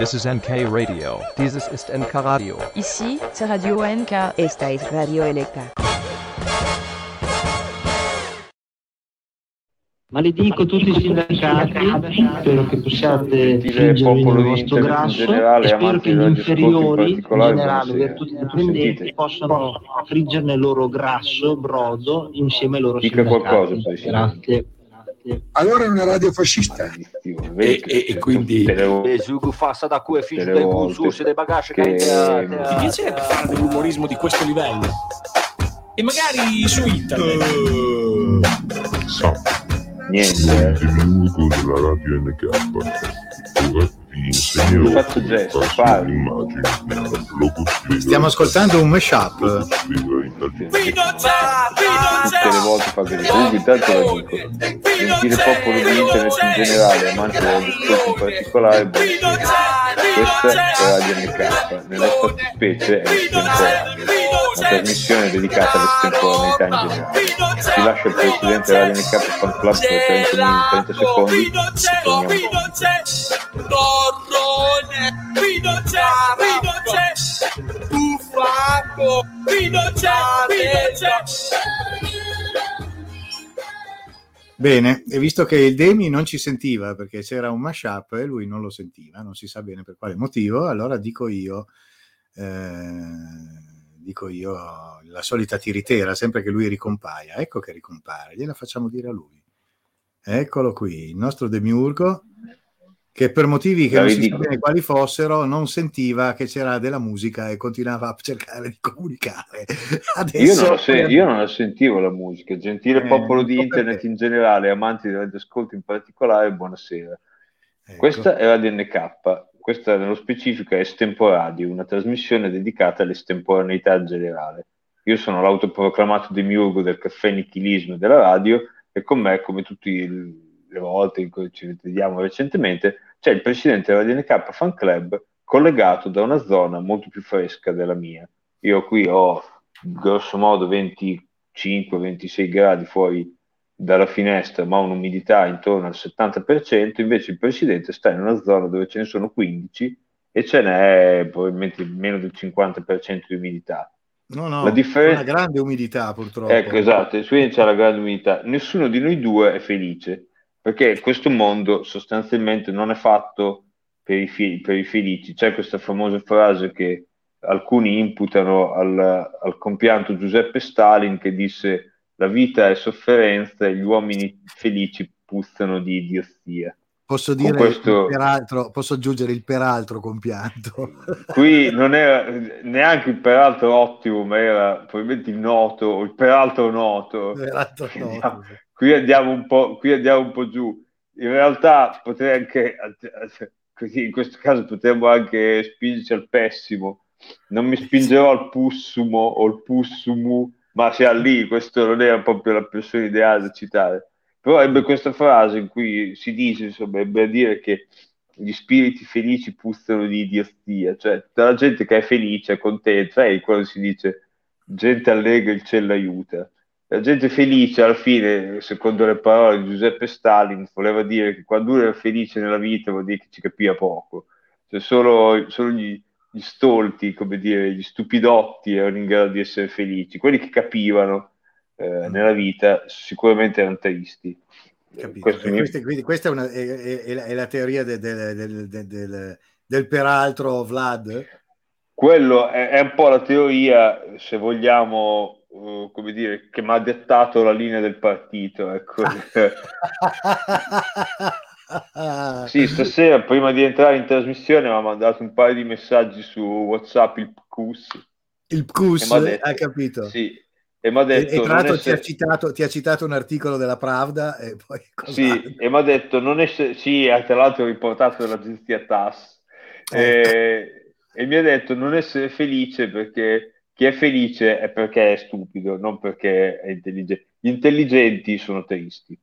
This is NK Radio. Dieses ist NK Radio. Ici, c'est Radio NK. Esta es Radio LK. Maledico tutti i sindacati, spero che possiate nel di vostro grasso generale, e spero che gli inferiori, in generale, buonasera. virtuti dipendenti, possano friggerne il loro grasso, brodo, insieme ai loro Dica sindacati. qualcosa. Grazie. Allora è una radio fascista. E, e- e quindi E Zugu fassa da cui è figlio del e dei bagaggi che- Ti piacerebbe fare dell'umorismo di questo livello? E magari su internet. Sa, niente sono eh. demiurgo della radio NK. Insegnerò Fatto gesto, logosfera. Stiamo ascoltando un mashup. italiana. tutte le volte fa così comunque intanto lo dico. Gentile popolo di internet in generale amanti della Gescotti in particolare questa è Radio NK nella fattispecie è l'estemporaneo una trasmissione dedicata all'estemporaneità in generale si lascia il presidente della NK fan club per 30 minuti 30 secondi. Bene, e visto che il Demi non ci sentiva perché c'era un mashup e lui non lo sentiva, non si sa bene per quale motivo, allora dico io, eh, dico io la solita tiritera, sempre che lui ricompaia. Ecco che ricompare, gliela facciamo dire a lui. Eccolo qui, il nostro demiurgo che per motivi che La non si sa bene quali fossero non sentiva che c'era della musica e continuava a cercare di comunicare. Io Adesso non, la sen- io non la sentivo la musica, gentile Eh, popolo di non so internet perché. in generale, amanti del radioascolto in particolare, buonasera. Ecco. Questa è Radio NK, questa nello specifico è Estemporadio, una trasmissione dedicata all'estemporaneità generale. Io sono l'autoproclamato demiurgo del caffè nichilismo e della radio e con me, come tutte le volte in cui ci vediamo recentemente, c'è il presidente della Radio NK Fan Club collegato da una zona molto più fresca della mia. Io qui ho grosso modo 25-26 gradi fuori dalla finestra, ma un'umidità intorno al 70%, invece il presidente sta in una zona dove ce ne sono 15 e ce n'è probabilmente meno del 50% di umidità. No, no, La differen- una grande umidità purtroppo. Ecco, esatto, e quindi c'è la grande umidità. Nessuno di noi due è felice, perché questo mondo sostanzialmente non è fatto per i, fi- per i felici. C'è questa famosa frase che alcuni imputano al, al compianto Giuseppe Stalin che disse la vita è sofferenza e gli uomini felici puzzano di idiozia. Posso dire questo- peraltro, posso aggiungere il peraltro compianto. Qui non era neanche il peraltro ottimo, ma era probabilmente il noto o il peraltro noto. Peraltro Qui no. andiamo- qui andiamo un po', qui andiamo un po' giù. In realtà potrei anche, così in questo caso potremmo anche spingerci al pessimo. Non mi spingerò al pussumo o al pussumu, ma sia lì, questo non era proprio la persona ideale da citare. Però ebbe questa frase in cui si dice, insomma, ebbe a dire che gli spiriti felici puzzano di idiozia, cioè tutta la gente che è felice, è contenta, e quando si dice gente allegra il cielo aiuta. La gente felice alla fine, secondo le parole di Giuseppe Stalin, voleva dire che quando uno era felice nella vita vuol dire che ci capiva poco. Cioè solo, solo gli, gli stolti, come dire, gli stupidotti erano in grado di essere felici. Quelli che capivano eh, nella vita sicuramente erano tristi. Capito? Questo mi- questa, quindi questa è, una- è- è- è la, teoria de- de- del- del- del- del peraltro Vlad. Quello è, un po' la teoria, se vogliamo, eh, come dire, che mi ha dettato la linea del partito. Ecco. Sì, stasera prima di entrare in trasmissione mi ha mandato un paio di messaggi su WhatsApp il PCUS. Il PCUS, E detto- ha capito. Sì, e mi ha E, detto... e tra non l'altro ti, ha citato, ti ha citato un articolo della Pravda e poi Sì, e mi ha detto, non essere... Sì, eh, tra l'altro riportato dall'agenzia TAS. Eh. E, e mi ha detto non essere felice perché chi è felice è perché è stupido, non perché è intelligente. Gli intelligenti sono tristi.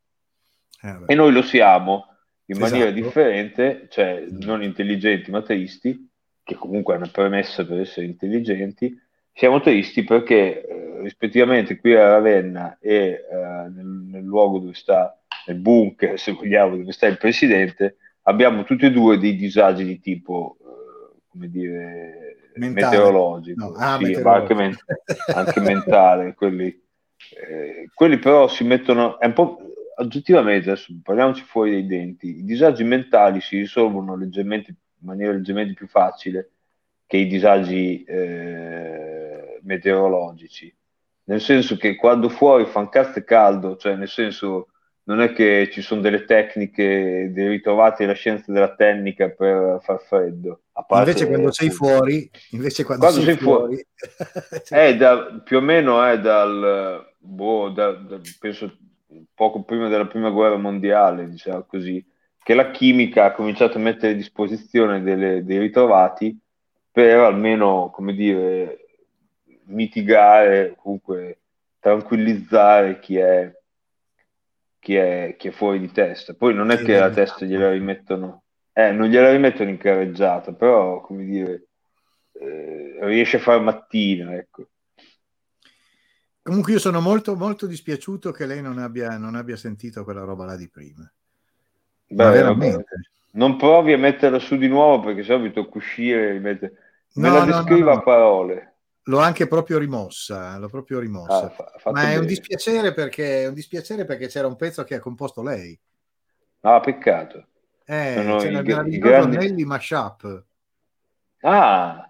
Eh. E noi lo siamo in maniera Esatto. differente, cioè non intelligenti ma tristi, che comunque è una premessa per essere intelligenti. Siamo tristi perché eh, rispettivamente qui a Ravenna e eh, nel, nel luogo dove sta, nel bunker, se vogliamo, dove sta il presidente, abbiamo tutti e due dei disagi di tipo come dire, Mentale. meteorologico, No, ah, sì, meteorologico. ma anche, anche mentale, quelli, eh, quelli però si mettono, è un po' oggettivamente, adesso parliamoci fuori dai denti, i disagi mentali si risolvono leggermente, in maniera leggermente più facile che i disagi eh, meteorologici, nel senso che quando fuori fa un cazzo caldo, cioè nel senso non è che ci sono delle tecniche, dei ritrovati della scienza della tecnica per far freddo. A parte, Invece quando sei fuori, invece quando, Quando sei, sei fuori- fuori, È da, più o meno è dal, boh, da- da- penso poco prima della prima guerra mondiale, diciamo così, che la chimica ha cominciato a mettere a disposizione delle- dei ritrovati per almeno, come dire, mitigare, comunque tranquillizzare chi è, chi è, chi è fuori di testa. Poi non è che la testa gliela rimettono, eh, non gliela rimettono in carreggiata, però, come dire, eh, riesce a fare mattina, ecco. Comunque io sono molto, molto dispiaciuto che lei non abbia, non abbia sentito quella roba là di prima. Ma Beh, veramente. Non provi a metterla su di nuovo perché sennò mi tocca uscire e rimette- Me No, la no, no, descriva no. a parole. L'ho anche proprio rimossa, l'ho proprio rimossa. Ah, Ma è un perché, è un dispiacere perché c'era un pezzo che ha composto lei. Ah, peccato. Eh, Sono c'era il gra- meraviglioso i grandi- Nelly Mashup. Ah,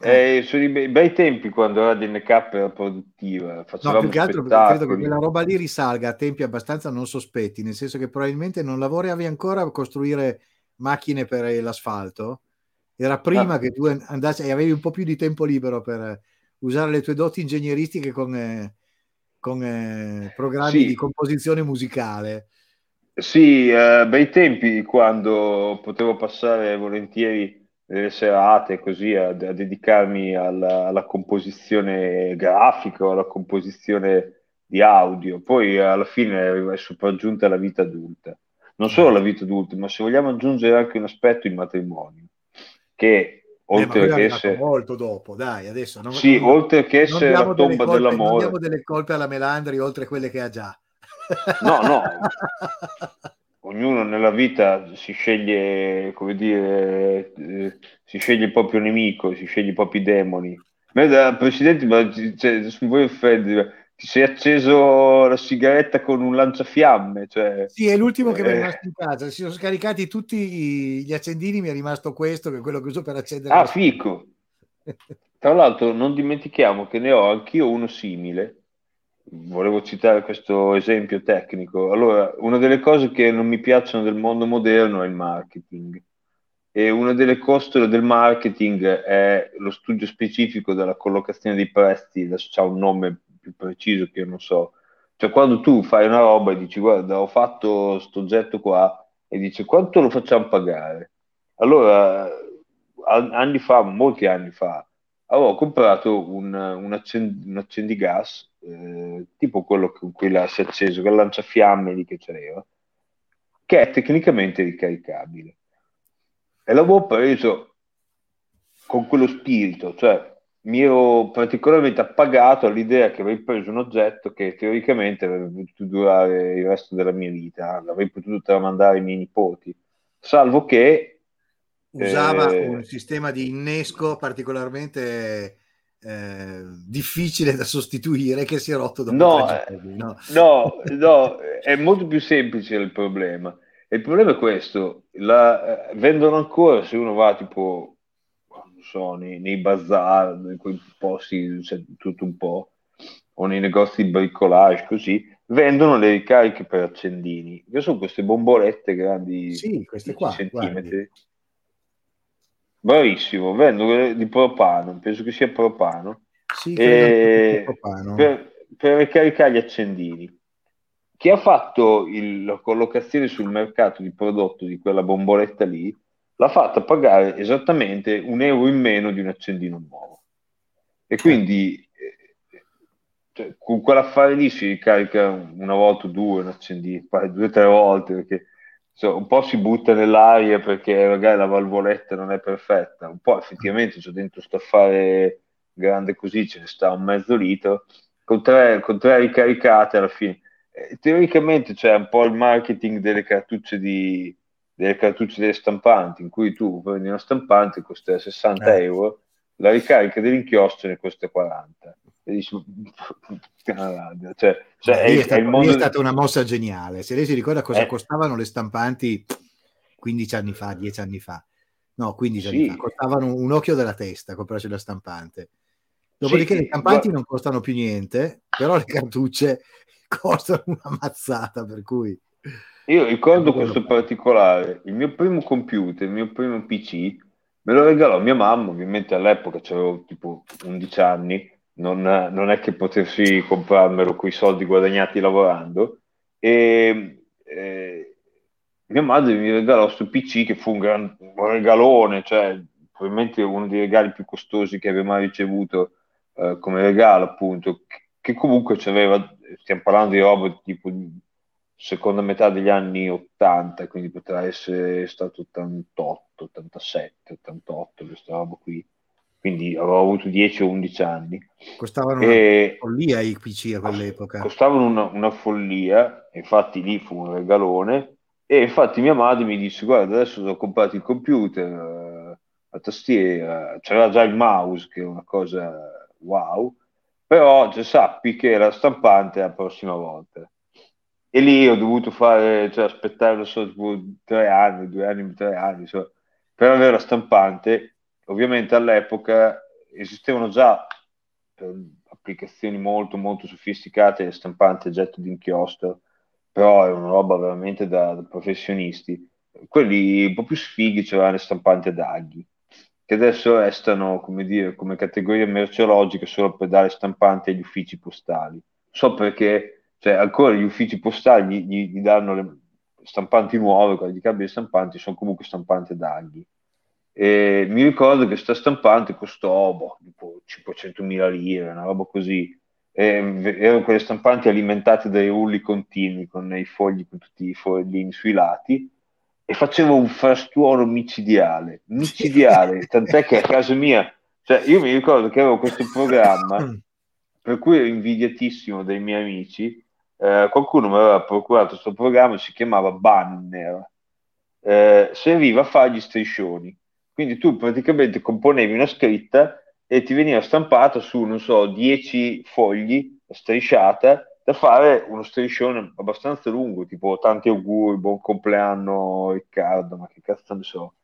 eh, sono i bei, bei tempi quando Radio NK era produttiva. No, Facevamo più che altro credo che quella roba lì risalga a tempi abbastanza non sospetti, nel senso che probabilmente non lavoravi ancora a costruire macchine per l'asfalto. Era prima Ah. che tu andassi e avevi un po' più di tempo libero per usare le tue doti ingegneristiche con, eh, con eh, programmi Sì. di composizione musicale. Sì, eh, bei tempi quando potevo passare volentieri delle serate così a, a dedicarmi alla, alla composizione grafica alla composizione di audio. Poi alla fine è sopraggiunta la vita adulta. Non solo la vita adulta, ma se vogliamo aggiungere anche un aspetto, il matrimonio, che Eh, oltre è che essere... molto dopo, dai, adesso. Non, Sì, non- oltre che non essere la tomba colpe- Non dell'amore. diamo delle colpe alla Melandri oltre quelle che ha già. No, no. ognuno nella vita si sceglie, come dire, eh, si sceglie il proprio nemico, si sceglie i propri demoni. Ma da presidente, ma ci- cioè, voglio offendere, ti sei acceso la sigaretta con un lanciafiamme, cioè, Sì, è l'ultimo che mi è Eh. rimasto in casa. Si sono scaricati tutti gli accendini, mi è rimasto questo, che è quello che uso per accendere. ah, fico. Tra l'altro non dimentichiamo che ne ho anch'io uno simile. Volevo citare questo esempio tecnico. Allora, una delle cose che non mi piacciono del mondo moderno è il marketing. E una delle costole del marketing è lo studio specifico della collocazione dei prezzi, adesso c'ha un nome più preciso che io non so. Cioè, quando tu fai una roba e dici, guarda, ho fatto sto oggetto qua, e dici, quanto lo facciamo pagare? Allora, anni fa, molti anni fa, avevo comprato un, un, accend- un accendigas, eh, tipo quello con cui l'ha si è acceso, quel lanciafiamme lì che c'era, che è tecnicamente ricaricabile. E l'avevo preso con quello spirito, cioè mi ero particolarmente appagato all'idea che avrei preso un oggetto che teoricamente avrebbe potuto durare il resto della mia vita, l'avrei potuto tramandare ai miei nipoti, salvo che Usava eh, un sistema di innesco particolarmente eh, difficile da sostituire che si è rotto dopo No, eh, giorni. No? No, no, è molto più semplice il problema. E il problema è questo, la- eh, vendono ancora, se uno va tipo, non so, nei, nei bazar, in quei posti, c'è tutto un po', o nei negozi di bricolage, così, vendono le ricariche per accendini, che sono queste bombolette grandi Sì, queste 10 qua, centimetri. Bravissimo, quelle di propano, penso che sia propano Sì, e- sia propano. per, per ricaricare gli accendini. Chi ha fatto il- la collocazione sul mercato di prodotto di quella bomboletta lì l'ha fatta pagare esattamente un euro in meno di un accendino nuovo. E quindi eh, cioè, con quell'affare lì si ricarica una volta o due un accendino, due o tre volte perché insomma, un po' si butta nell'aria perché magari la valvoletta non è perfetta, un po' effettivamente c'è dentro sto affare grande così, ce ne sta un mezzo litro, con tre, con tre ricaricate alla fine. Eh, teoricamente c'è un po' il marketing delle cartucce di, delle cartucce delle stampanti, in cui tu prendi una stampante che costa 60 Eh. euro, la ricarica dell'inchiostro ne costa 40. E dici, cioè, cioè, è, è è stato- lì mondo... è stata una mossa geniale. Se lei si ricorda cosa Eh. costavano le stampanti 15 anni fa, 10 anni fa, no, 15 anni Sì. fa, costavano un occhio della testa comprarsi la stampante. Dopodiché Sì, le stampanti guarda- non costano più niente, però le cartucce costano una mazzata, per cui... Io ricordo questo fa. particolare, il mio primo computer, il mio primo PC, me lo regalò mia mamma, ovviamente all'epoca avevo tipo 11 anni, non, non è che potessi comprarmelo con i soldi guadagnati lavorando, e eh, mia madre mi regalò questo PC che fu un, gran, un regalone, cioè probabilmente uno dei regali più costosi che abbia mai ricevuto eh, come regalo, appunto, che, che comunque c'aveva, stiamo parlando di roba tipo seconda metà degli anni 80, quindi potrà essere stato 88, 87, 88, questa roba qui. Quindi avevo avuto 10 o 11 anni. Costavano una E follia i PC a quell'epoca. costavano una, una follia, infatti lì fu un regalone. E infatti mia madre mi disse: Guarda, adesso ho comprato il computer, eh, la tastiera, c'era già il mouse, che è una cosa wow, però cioè, sappi che la stampante è la prossima volta. E lì ho dovuto fare, cioè aspettare, non so, tipo tre anni, due anni, tre anni, insomma, per avere la stampante. Ovviamente all'epoca esistevano già per applicazioni molto molto sofisticate a getto d'inchiostro, però è una roba veramente da, da professionisti. Quelli un po' più sfighi c'erano le stampanti ad aghi, che adesso restano, come dire, come categoria merceologica solo per dare stampanti agli uffici postali. So perché, cioè, ancora gli uffici postali gli, gli- danno le stampanti nuove, quelle di cambio di stampanti, sono comunque stampanti ad aghi. E mi ricordo che sta stampante costò boh, tipo 500.000 lire, una roba così. E erano quelle stampanti alimentate dai rulli continui con i fogli con tutti i foglini sui lati e faceva un frastuono micidiale, micidiale, tant'è che a casa mia, cioè io mi ricordo che avevo questo programma per cui ero invidiatissimo dai miei amici. Eh, qualcuno mi aveva procurato questo programma, si chiamava Banner. Eh, serviva a fare gli striscioni. Quindi tu praticamente componevi una scritta e ti veniva stampata su, non so, 10 fogli strisciata da fare uno striscione abbastanza lungo, tipo tanti auguri, buon compleanno Riccardo, ma che cazzo ne so.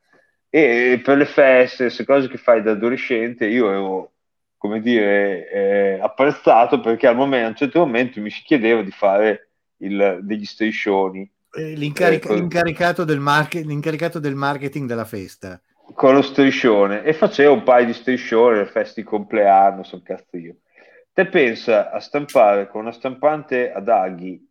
E per le feste, queste cose che fai da adolescente, io ero come dire, eh, apprezzato perché al momento, a un certo momento mi si chiedeva di fare il- degli striscioni Eh, l'incarica- Ecco. l'incaricato, del market- l'incaricato del marketing della festa. Con lo striscione e facevo un paio di striscioni alle feste di compleanno, sono cazzo io. Te pensa a stampare con una stampante ad aghi,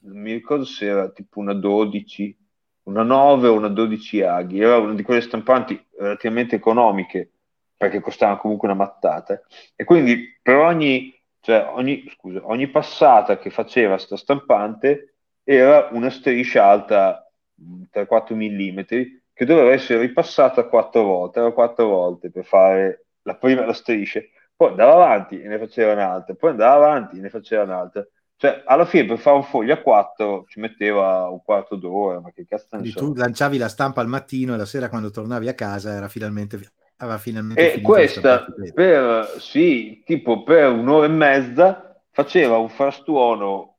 non mi ricordo se era tipo una 12, una 9 o una 12 aghi, era una di quelle stampanti relativamente economiche perché costavano comunque una mattata e quindi per ogni, cioè ogni, scusa, ogni passata che faceva sta stampante era una striscia alta mh, 3-4 mm che doveva essere ripassata quattro volte, era quattro volte per fare la prima la striscia, poi andava avanti e ne faceva un'altra, poi andava avanti e ne faceva un'altra. Cioè, alla fine per fare un foglio a quattro ci metteva un quarto d'ora, ma che cazzo ne so. tu lanciavi la stampa al mattino e la sera quando tornavi a casa era finalmente, aveva finalmente E questa per, sì, tipo per un'ora e mezza faceva un frastuono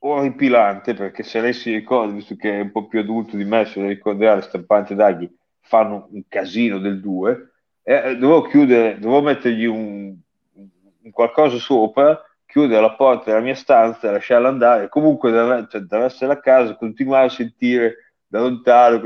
orripilante perché se lei si ricorda, visto che è un po' più adulto di me, se le ricorderà le stampanti d'aghi fanno un casino del 2, eh, dovevo chiudere, dovevo mettergli un, un qualcosa sopra, chiudere la porta della mia stanza, lasciarla andare, comunque da, cioè, da essere a casa continuare a sentire da lontano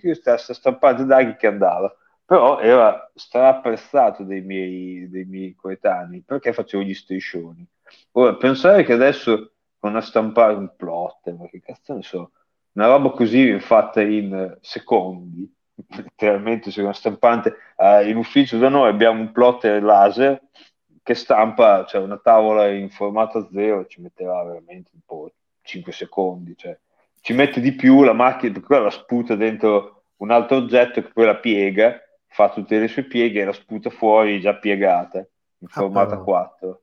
questa stampante d'aghi che andava però era strapprezzato dai miei, dei miei coetanei perché facevo gli striscioni. Ora, pensare che adesso con una stampata, un plotter, ma che cazzo ne so, una roba così fatta in secondi, letteralmente su una stampante, eh, in ufficio da noi abbiamo un plotter laser che stampa, cioè una tavola in formato zero, ci metteva veramente un po' 5 secondi, cioè ci mette di più la macchina, quella la sputa dentro un altro oggetto che poi la piega, fa tutte le sue pieghe e la sputa fuori già piegata, in Ah, formato però. 4.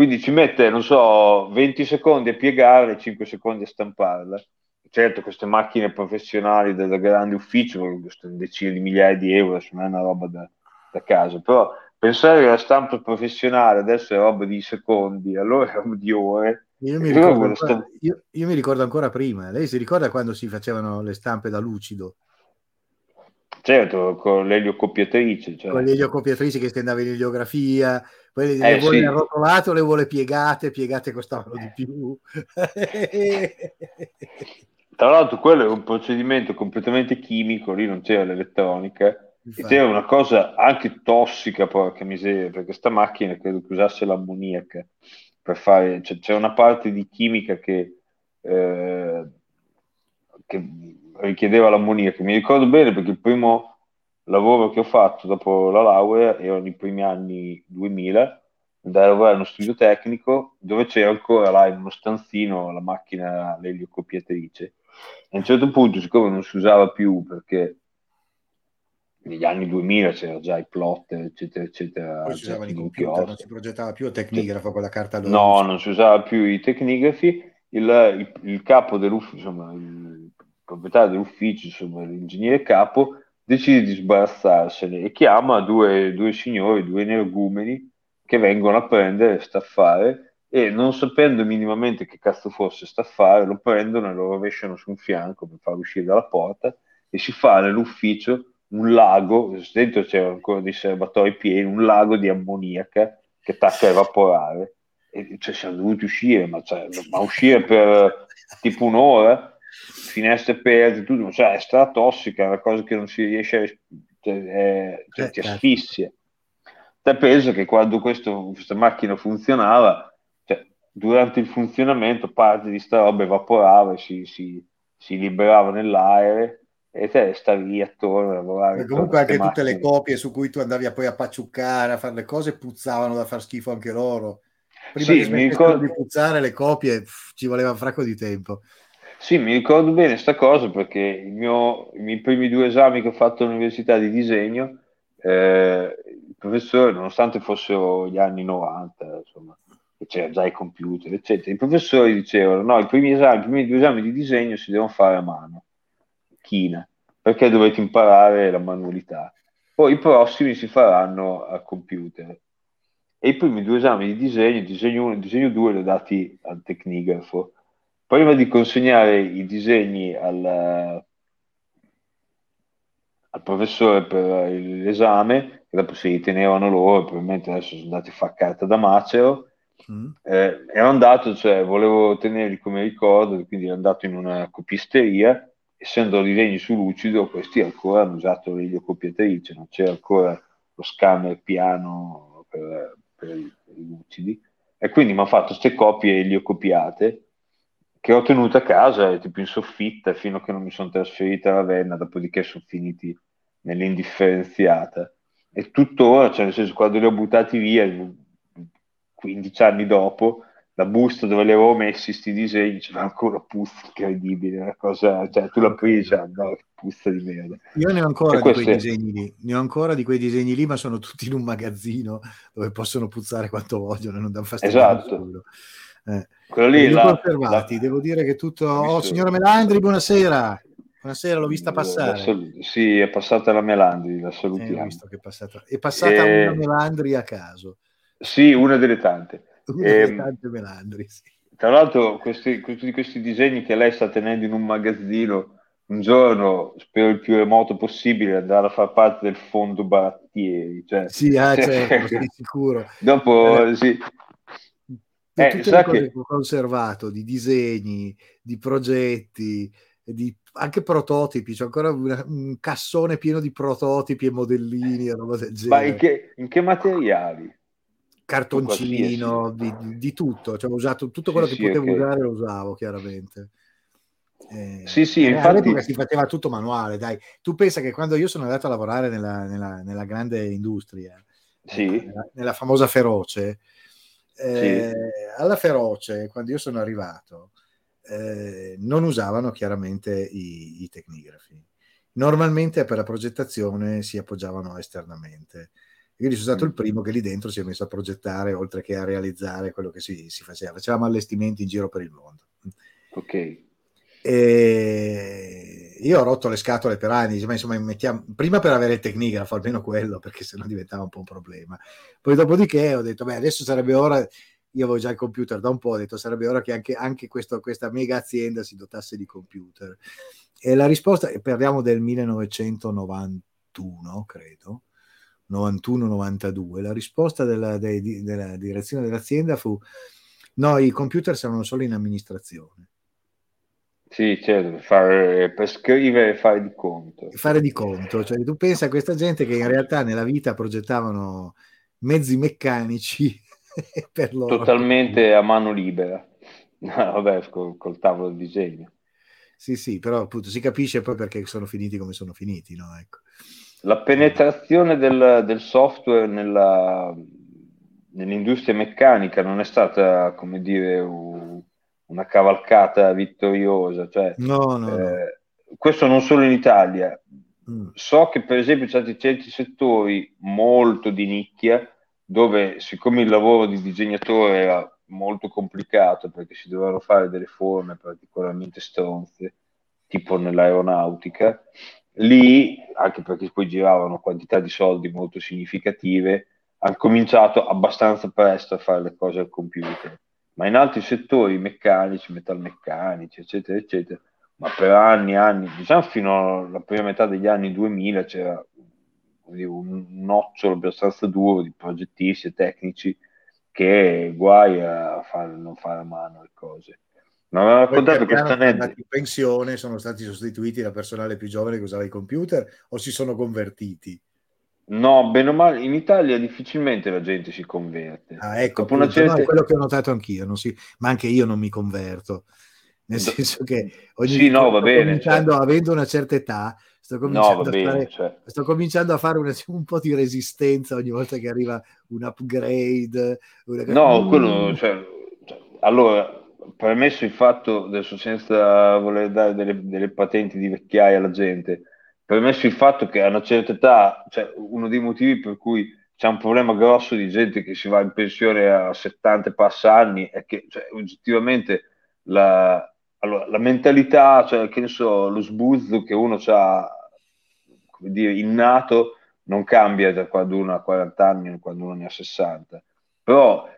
Quindi ci mette, non so, 20 secondi a piegare e 5 secondi a stamparla. certo queste macchine professionali del grande ufficio costano decine di migliaia di euro, adesso non è una roba da, da casa, però pensare che la stampa professionale adesso è roba di secondi, allora è roba di ore. Io mi, ricordo ancora, io- io mi ricordo ancora prima. Lei si ricorda quando si facevano le stampe da lucido? Certo, con l'eliocoppiatrice. Cioè. con le eliocopiatrici che si andava in eliografia, poi le, Eh, le vuole sì. arrotolate le vuole piegate, piegate costavano di più. Tra l'altro quello è un procedimento completamente chimico, lì non c'era l'elettronica, Infatti. c'era una cosa anche tossica, porca miseria, perché sta macchina credo che usasse l'ammoniaca per fare, cioè, c'è una parte di chimica che, eh, che richiedeva l'ammoniaca. Mi ricordo bene perché il primo lavoro che ho fatto dopo la laurea erano i primi anni 2000, andare a lavorare in uno studio tecnico dove c'era ancora là in uno stanzino la macchina l'eliocopiatrice. A un certo punto, siccome non si usava più perché negli anni 2000 c'era già i plotter, eccetera, eccetera, Poi si usavano i computer, non si progettava più a tecnigrafo con la carta all'oro. No, non si usava più i tecnigrafi. Il, il- il capo dell'ufficio, insomma, il proprietario dell'ufficio, insomma, l'ingegnere capo, decide di sbarazzarsene e chiama due, due signori, due energumeni che vengono a prendere e staffare e non sapendo minimamente che cazzo fosse staffare, lo prendono e lo rovesciano su un fianco per farlo uscire dalla porta e si fa nell'ufficio un lago, dentro c'erano ancora dei serbatoi pieni, un lago di ammoniaca che attacca a evaporare. E cioè, siamo dovuti uscire, ma, cioè, ma uscire per tipo un'ora, finestre aperte, tutto, cioè, è stata tossica, è una cosa che non si riesce a... Cioè, è- cioè, Eh, ti cazzo. asfissia. Te penso che quando questo- questa macchina funzionava, cioè, durante il funzionamento parte di sta roba evaporava e si, si, si liberava nell'aereo e te stavi lì attorno a lavorare. E comunque anche tutte le copie su cui tu andavi a poi a pacciuccare, a fare le cose, puzzavano da far schifo anche loro. Prima Sì, mi ricordo- di puzzare le copie, pff, ci voleva un fracco di tempo. Sì, mi ricordo bene sta cosa perché il mio- i miei primi due esami che ho fatto all'università di disegno, eh, il professore, nonostante fossero gli anni 90, insomma, che c'era già i computer, eccetera, i professori dicevano: no, i primi esami, i primi due esami di disegno si devono fare a mano, china, perché dovete imparare la manualità. Poi i prossimi si faranno a computer. E i primi due esami di disegno, disegno 1 e disegno 2, li ho dati al tecnigrafo prima di consegnare i disegni al, al professore per l'esame, che dopo si ritenevano loro, probabilmente adesso sono andati a fare carta da macero, Mm? eh, ero andato, cioè volevo tenerli come ricordo, quindi ero andato in una copisteria, essendo disegni su lucido, questi ancora hanno usato l'eliocopiatrice, non c'era ancora lo scanner piano per, per i, per i lucidi, e quindi mi hanno fatto queste copie eliocopiate che ho tenuto a casa, tipo in soffitta, fino a che non mi sono trasferita a Ravenna, dopodiché sono finiti nell'indifferenziata. E tuttora, cioè nel senso, quando li ho buttati via, 15 anni dopo, la busta dove li avevo messi sti disegni c'era ancora puzza incredibile, una cosa, cioè tu la presi, ah, no, puzza di merda. Io ne ho ancora E di quei queste- disegni lì, ne ho ancora di quei disegni lì, ma sono tutti in un magazzino dove possono puzzare quanto vogliono, non danno fastidio Esatto. Eh. Quello lì, Li la- devo dire che tutto... Oh, signora Melandri, buonasera. Buonasera, l'ho vista la passare. sal- sì, è passata la Melandri, la Eh, salutiamo. visto che è passata. È passata Eh, una Melandri a caso. Sì, una delle tante. Una delle Ehm, tante Melandri, sì. Tra l'altro, questi, tutti questi disegni che lei sta tenendo in un magazzino, un giorno, spero il più remoto possibile, andare a far parte del fondo barattieri. Cioè, Sì, ah, certo, sicuro. Dopo, Eh, sì. Di Eh, tutte le cose che- che ho conservato, di disegni, di progetti, di anche prototipi, c'è ancora una- un cassone pieno di prototipi e modellini e roba del Ma genere. in che, in che materiali? Cartoncino, di, di- di tutto, cioè, ho usato tutto Sì, quello che sì, potevo ok. usare, lo usavo chiaramente. Eh, Sì, sì, eh, infatti- si faceva tutto manuale, dai. Tu pensa che quando io sono andato a lavorare nella, nella- nella grande industria, Sì. nella, nella famosa Feroce, eh, alla Feroce, quando io sono arrivato, eh, non usavano chiaramente i, i tecnigrafi. Normalmente per la progettazione si appoggiavano esternamente. Quindi sono stato Mm. il primo che lì dentro si è messo a progettare oltre che a realizzare quello che si, si faceva. Facevamo allestimenti in giro per il mondo. Ok. E io ho rotto le scatole per anni, ma insomma, mettiamo, prima per avere il tecnigrafo, almeno quello, perché sennò diventava un po' un problema. Poi dopodiché ho detto, beh, adesso sarebbe ora, io avevo già il computer da un po', ho detto sarebbe ora che anche, anche questo, questa mega azienda si dotasse di computer. E la risposta, parliamo del 1991, credo, 91-92, la risposta della, de, della direzione dell'azienda fu no, i computer servono solo in amministrazione. Sì, certo, fare, per scrivere e fare di conto. Fare di conto, cioè tu pensa a questa gente che in realtà nella vita progettavano mezzi meccanici per loro. Totalmente a mano libera. No, vabbè, col, col tavolo di disegno. Sì, sì, però appunto si capisce poi perché sono finiti come sono finiti, no? Ecco. La penetrazione del, del software nella, nell'industria meccanica non è stata, come dire, un, una cavalcata vittoriosa. Cioè, no, no, eh, no. Questo non solo in Italia. Mm. So che per esempio sono certi settori molto di nicchia dove siccome il lavoro di disegnatore era molto complicato perché si dovevano fare delle forme particolarmente stronze, tipo nell'aeronautica, lì, anche perché poi giravano quantità di soldi molto significative, hanno cominciato abbastanza presto a fare le cose al computer. Ma in altri settori meccanici, metalmeccanici, eccetera, eccetera, ma per anni e anni, diciamo fino alla prima metà degli anni 2000 c'era un nocciolo abbastanza duro di progettisti e tecnici che guai a fare, non fare a mano le cose. Mi aveva raccontato questa aneddoto. in pensione sono stati sostituiti da personale più giovane che usava i computer o si sono convertiti? No, bene o male, in Italia difficilmente la gente si converte. Ah, ecco, appunto, certa... no, è quello che ho notato anch'io, si... ma anche io non mi converto. Nel senso che ogni sì, no, va bene, cioè... avendo una certa età, sto cominciando, no, a, bene, fare, cioè... sto cominciando a fare una, un po' di resistenza ogni volta che arriva un upgrade. Una... No, quello, cioè, cioè, allora, premesso il fatto, adesso senza voler dare delle, delle, patenti di vecchiaia alla gente, premesso il fatto che a una certa età, cioè uno dei motivi per cui c'è un problema grosso di gente che si va in pensione a 70 passa anni è che cioè, oggettivamente la, allora, la mentalità, cioè che ne so, lo sbuzzo che uno ha, come dire, innato non cambia da quando uno ha 40 anni o quando uno ne ha 60. Però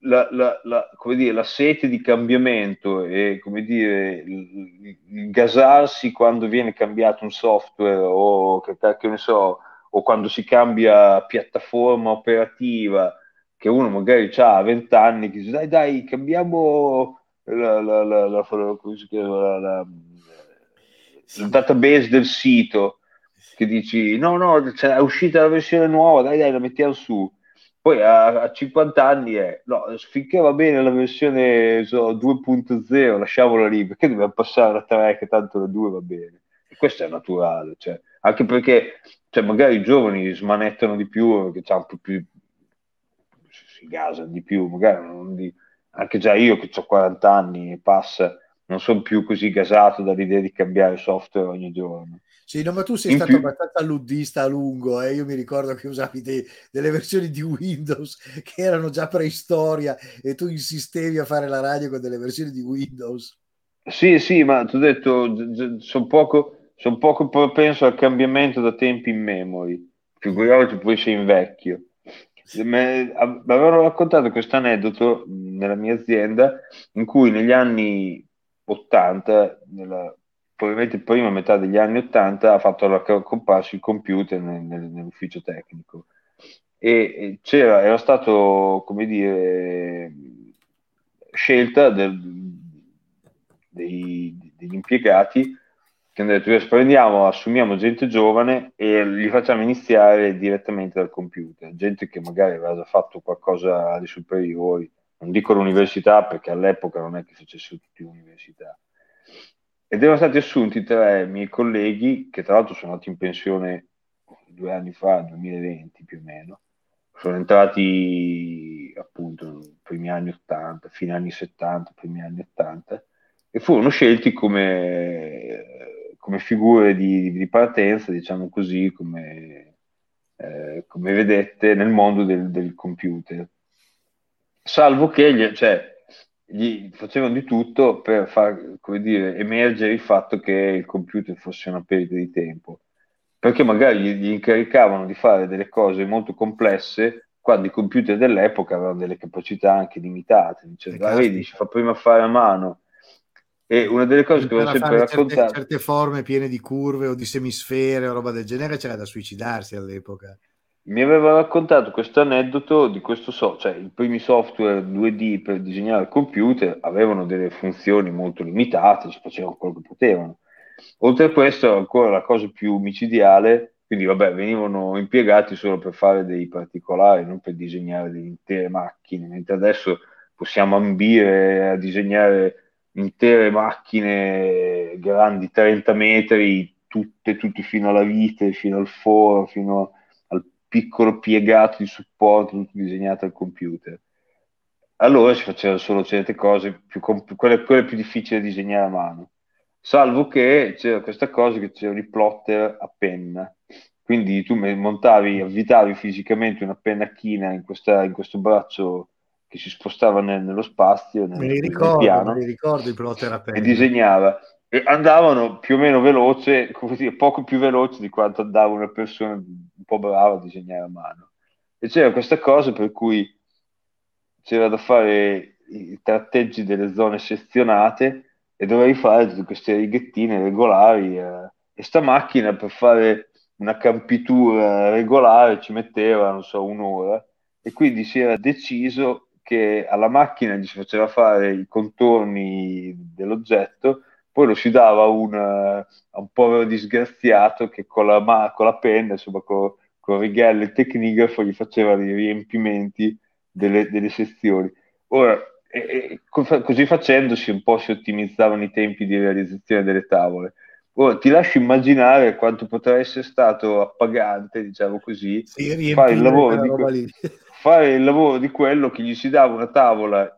la, la, la, come dire, la sete di cambiamento e come dire, il, il gasarsi quando viene cambiato un software o che, che ne so, o quando si cambia piattaforma operativa, che uno magari ha 20 anni, che dice dai dai cambiamo la, la, la, la, la, il database del sito, che dici no no, è uscita la versione nuova, dai dai la mettiamo su poi a, a 50 anni è, no, finché va bene la versione so, 2.0, lasciamola lì, perché dobbiamo passare alla 3 che tanto la 2 va bene. E questo è naturale, cioè, anche perché cioè, magari i giovani smanettano di più, perché un po' più, si gasano di più, magari di, anche già io che ho 40 anni e passa, non sono più così gasato dall'idea di cambiare software ogni giorno. Sì, no, ma tu sei in stato più... abbastanza luddista a lungo, eh? io mi ricordo che usavi dei, delle versioni di Windows che erano già preistoria e tu insistevi a fare la radio con delle versioni di Windows. Sì, sì, ma ti ho detto, sono poco, son poco propenso al cambiamento da tempi immemori, figuriamoci poi sei invecchio. Mi avevano raccontato questo aneddoto nella mia azienda in cui negli anni 80, nella probabilmente prima metà degli anni 80 ha fatto la comparsa il computer nel, nel, nell'ufficio tecnico. E c'era, era stato come dire scelta del, dei, degli impiegati che hanno detto prendiamo, assumiamo gente giovane e li facciamo iniziare direttamente dal computer. Gente che magari aveva già fatto qualcosa alle superiori non dico l'università perché all'epoca non è che facessero tutti l'università ed erano stati assunti tre miei colleghi che tra l'altro sono andati in pensione due anni fa, 2020 più o meno. Sono entrati appunto primi anni 80, fine anni 70, primi anni 80 e furono scelti come, come figure di, di, partenza, diciamo così, come, eh, come vedette nel mondo del, del computer. Salvo che, gli, cioè, gli facevano di tutto per far come dire, emergere il fatto che il computer fosse una perdita di tempo. Perché magari gli, gli incaricavano di fare delle cose molto complesse quando i computer dell'epoca avevano delle capacità anche limitate. Diceva, ah, vedi, ci fa prima fare a mano. E una delle cose che avevo sempre raccontato... Certe, certe forme piene di curve o di semisfere o roba del genere c'era da suicidarsi all'epoca mi aveva raccontato questo aneddoto di questo so, cioè i primi software 2D per disegnare il computer avevano delle funzioni molto limitate, ci facevano quello che potevano. Oltre a questo, ancora la cosa più micidiale, quindi vabbè, venivano impiegati solo per fare dei particolari, non per disegnare delle intere macchine, mentre adesso possiamo ambire a disegnare intere macchine grandi 30 metri, tutte, tutte fino alla vite, fino al foro, fino al piccolo piegato di supporto, tutto disegnato al computer. Allora si facevano solo certe cose, più comp- quelle, quelle più difficili da disegnare a mano salvo che c'era questa cosa che c'erano i plotter a penna. Quindi tu montavi, avvitavi fisicamente una pennacchina in, questa, in questo braccio che si spostava nel, nello spazio, nel, me li ricordo, nel piano, me li ricordo i plotter a penna. E disegnava. Andavano più o meno veloce, come dire, poco più veloce di quanto andava una persona un po' brava a disegnare a mano. E c'era questa cosa per cui c'era da fare i tratteggi delle zone sezionate e dovevi fare tutte queste righettine regolari eh, e sta macchina per fare una campitura regolare ci metteva, non so, un'ora e quindi si era deciso che alla macchina gli si faceva fare i contorni dell'oggetto, poi lo si dava un, a un povero disgraziato che con la, con la penna, insomma, con, con righello e tecnigrafo gli faceva dei riempimenti delle, delle sezioni. Ora, e, e, così facendosi un po' si ottimizzavano i tempi di realizzazione delle tavole. Ora, ti lascio immaginare quanto potrà essere stato appagante, diciamo così, sì, fare, il que- fare, il lavoro di quello che gli si dava una tavola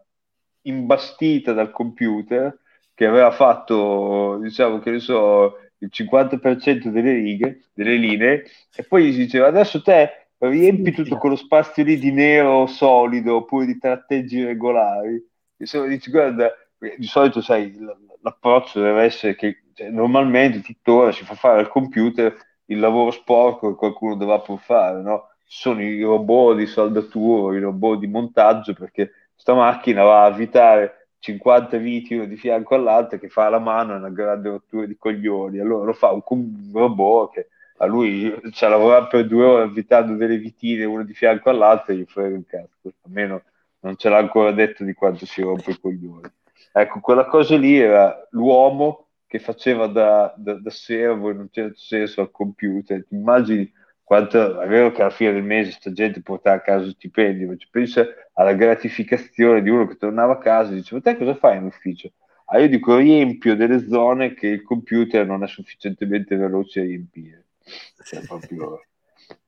imbastita dal computer che aveva fatto, diciamo che ne so, il 50% delle righe, delle linee, e poi gli diceva adesso te riempi tutto quello spazio lì di nero solido oppure di tratteggi regolari. E se dici, guarda, di solito sai, l'approccio deve essere che cioè, normalmente tuttora si fa fare al computer il lavoro sporco che qualcuno dovrà pur fare, no? Sono i robot di saldatura, i robot di montaggio, perché sta macchina va a avvitare 50 viti uno di fianco all'altro che fa la mano una grande rottura di coglioni. Allora lo fa un, robot che a lui cioè, lavorare per due ore invitando delle vitine una di fianco all'altra e gli frega un cazzo. Almeno non ce l'ha ancora detto di quanto si rompe i coglioni. Ecco quella cosa lì era l'uomo che faceva da, da, da servo in un certo senso al computer. Ti immagini quanto è vero che alla fine del mese sta gente portava a casa stipendi ma ci pensa alla gratificazione di uno che tornava a casa e dice ma te cosa fai in ufficio? Ah, io dico riempio delle zone che il computer non è sufficientemente veloce a riempire. Cioè, proprio,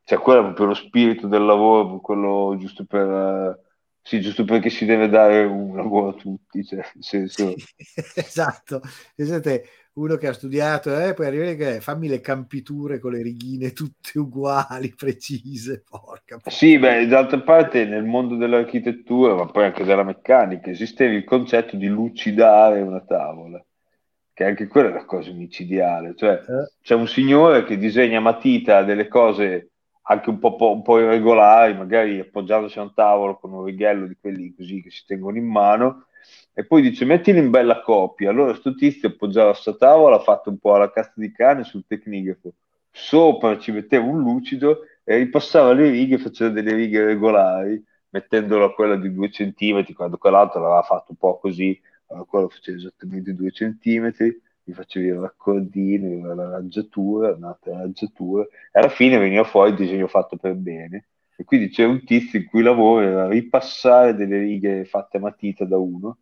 cioè, quello è proprio lo spirito del lavoro, quello giusto per... Sì, giusto perché si deve dare un lavoro a tutti, cioè, nel senso... esatto, siete uno che ha studiato, eh, poi arriva che fammi le campiture con le righine tutte uguali, precise, porca. porca. Sì, beh, d'altra parte nel mondo dell'architettura, ma poi anche della meccanica, esisteva il concetto di lucidare una tavola che anche quella è una cosa micidiale. Cioè, eh. c'è un signore che disegna a matita delle cose anche un po', un po', irregolari, magari appoggiandosi a un tavolo con un righello di quelli così che si tengono in mano, e poi dice mettili in bella coppia. Allora sto tizio appoggiava questa tavola, ha fatto un po' alla cazzo di cane sul tecnigrafo, sopra ci metteva un lucido e ripassava le righe, faceva delle righe regolari, mettendolo a quella di due centimetri, quando quell'altro l'aveva fatto un po' così, allora, quello faceva esattamente due centimetri, mi facevi il raccordino, la raggiatura, un'altra raggiatura, e alla fine veniva fuori il disegno fatto per bene. E quindi c'è un tizio in cui lavoro era ripassare delle righe fatte a matita da uno,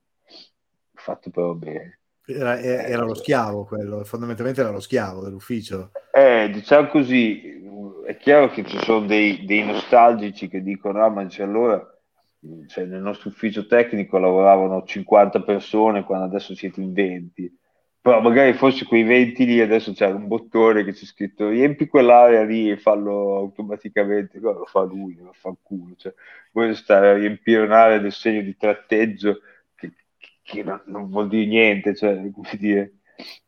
fatto però bene. Era, era, lo schiavo quello, fondamentalmente era lo schiavo dell'ufficio. Eh, diciamo così, è chiaro che ci sono dei, dei nostalgici che dicono, ah ma c'è allora cioè nel nostro ufficio tecnico lavoravano 50 persone quando adesso siete in 20 però magari forse quei 20 lì adesso c'è un bottone che c'è scritto riempi quell'area lì e fallo automaticamente no, lo fa lui, lo fa culo cioè, vuoi stare a riempire un'area del segno di tratteggio che, non, non vuol dire niente, cioè, come dire,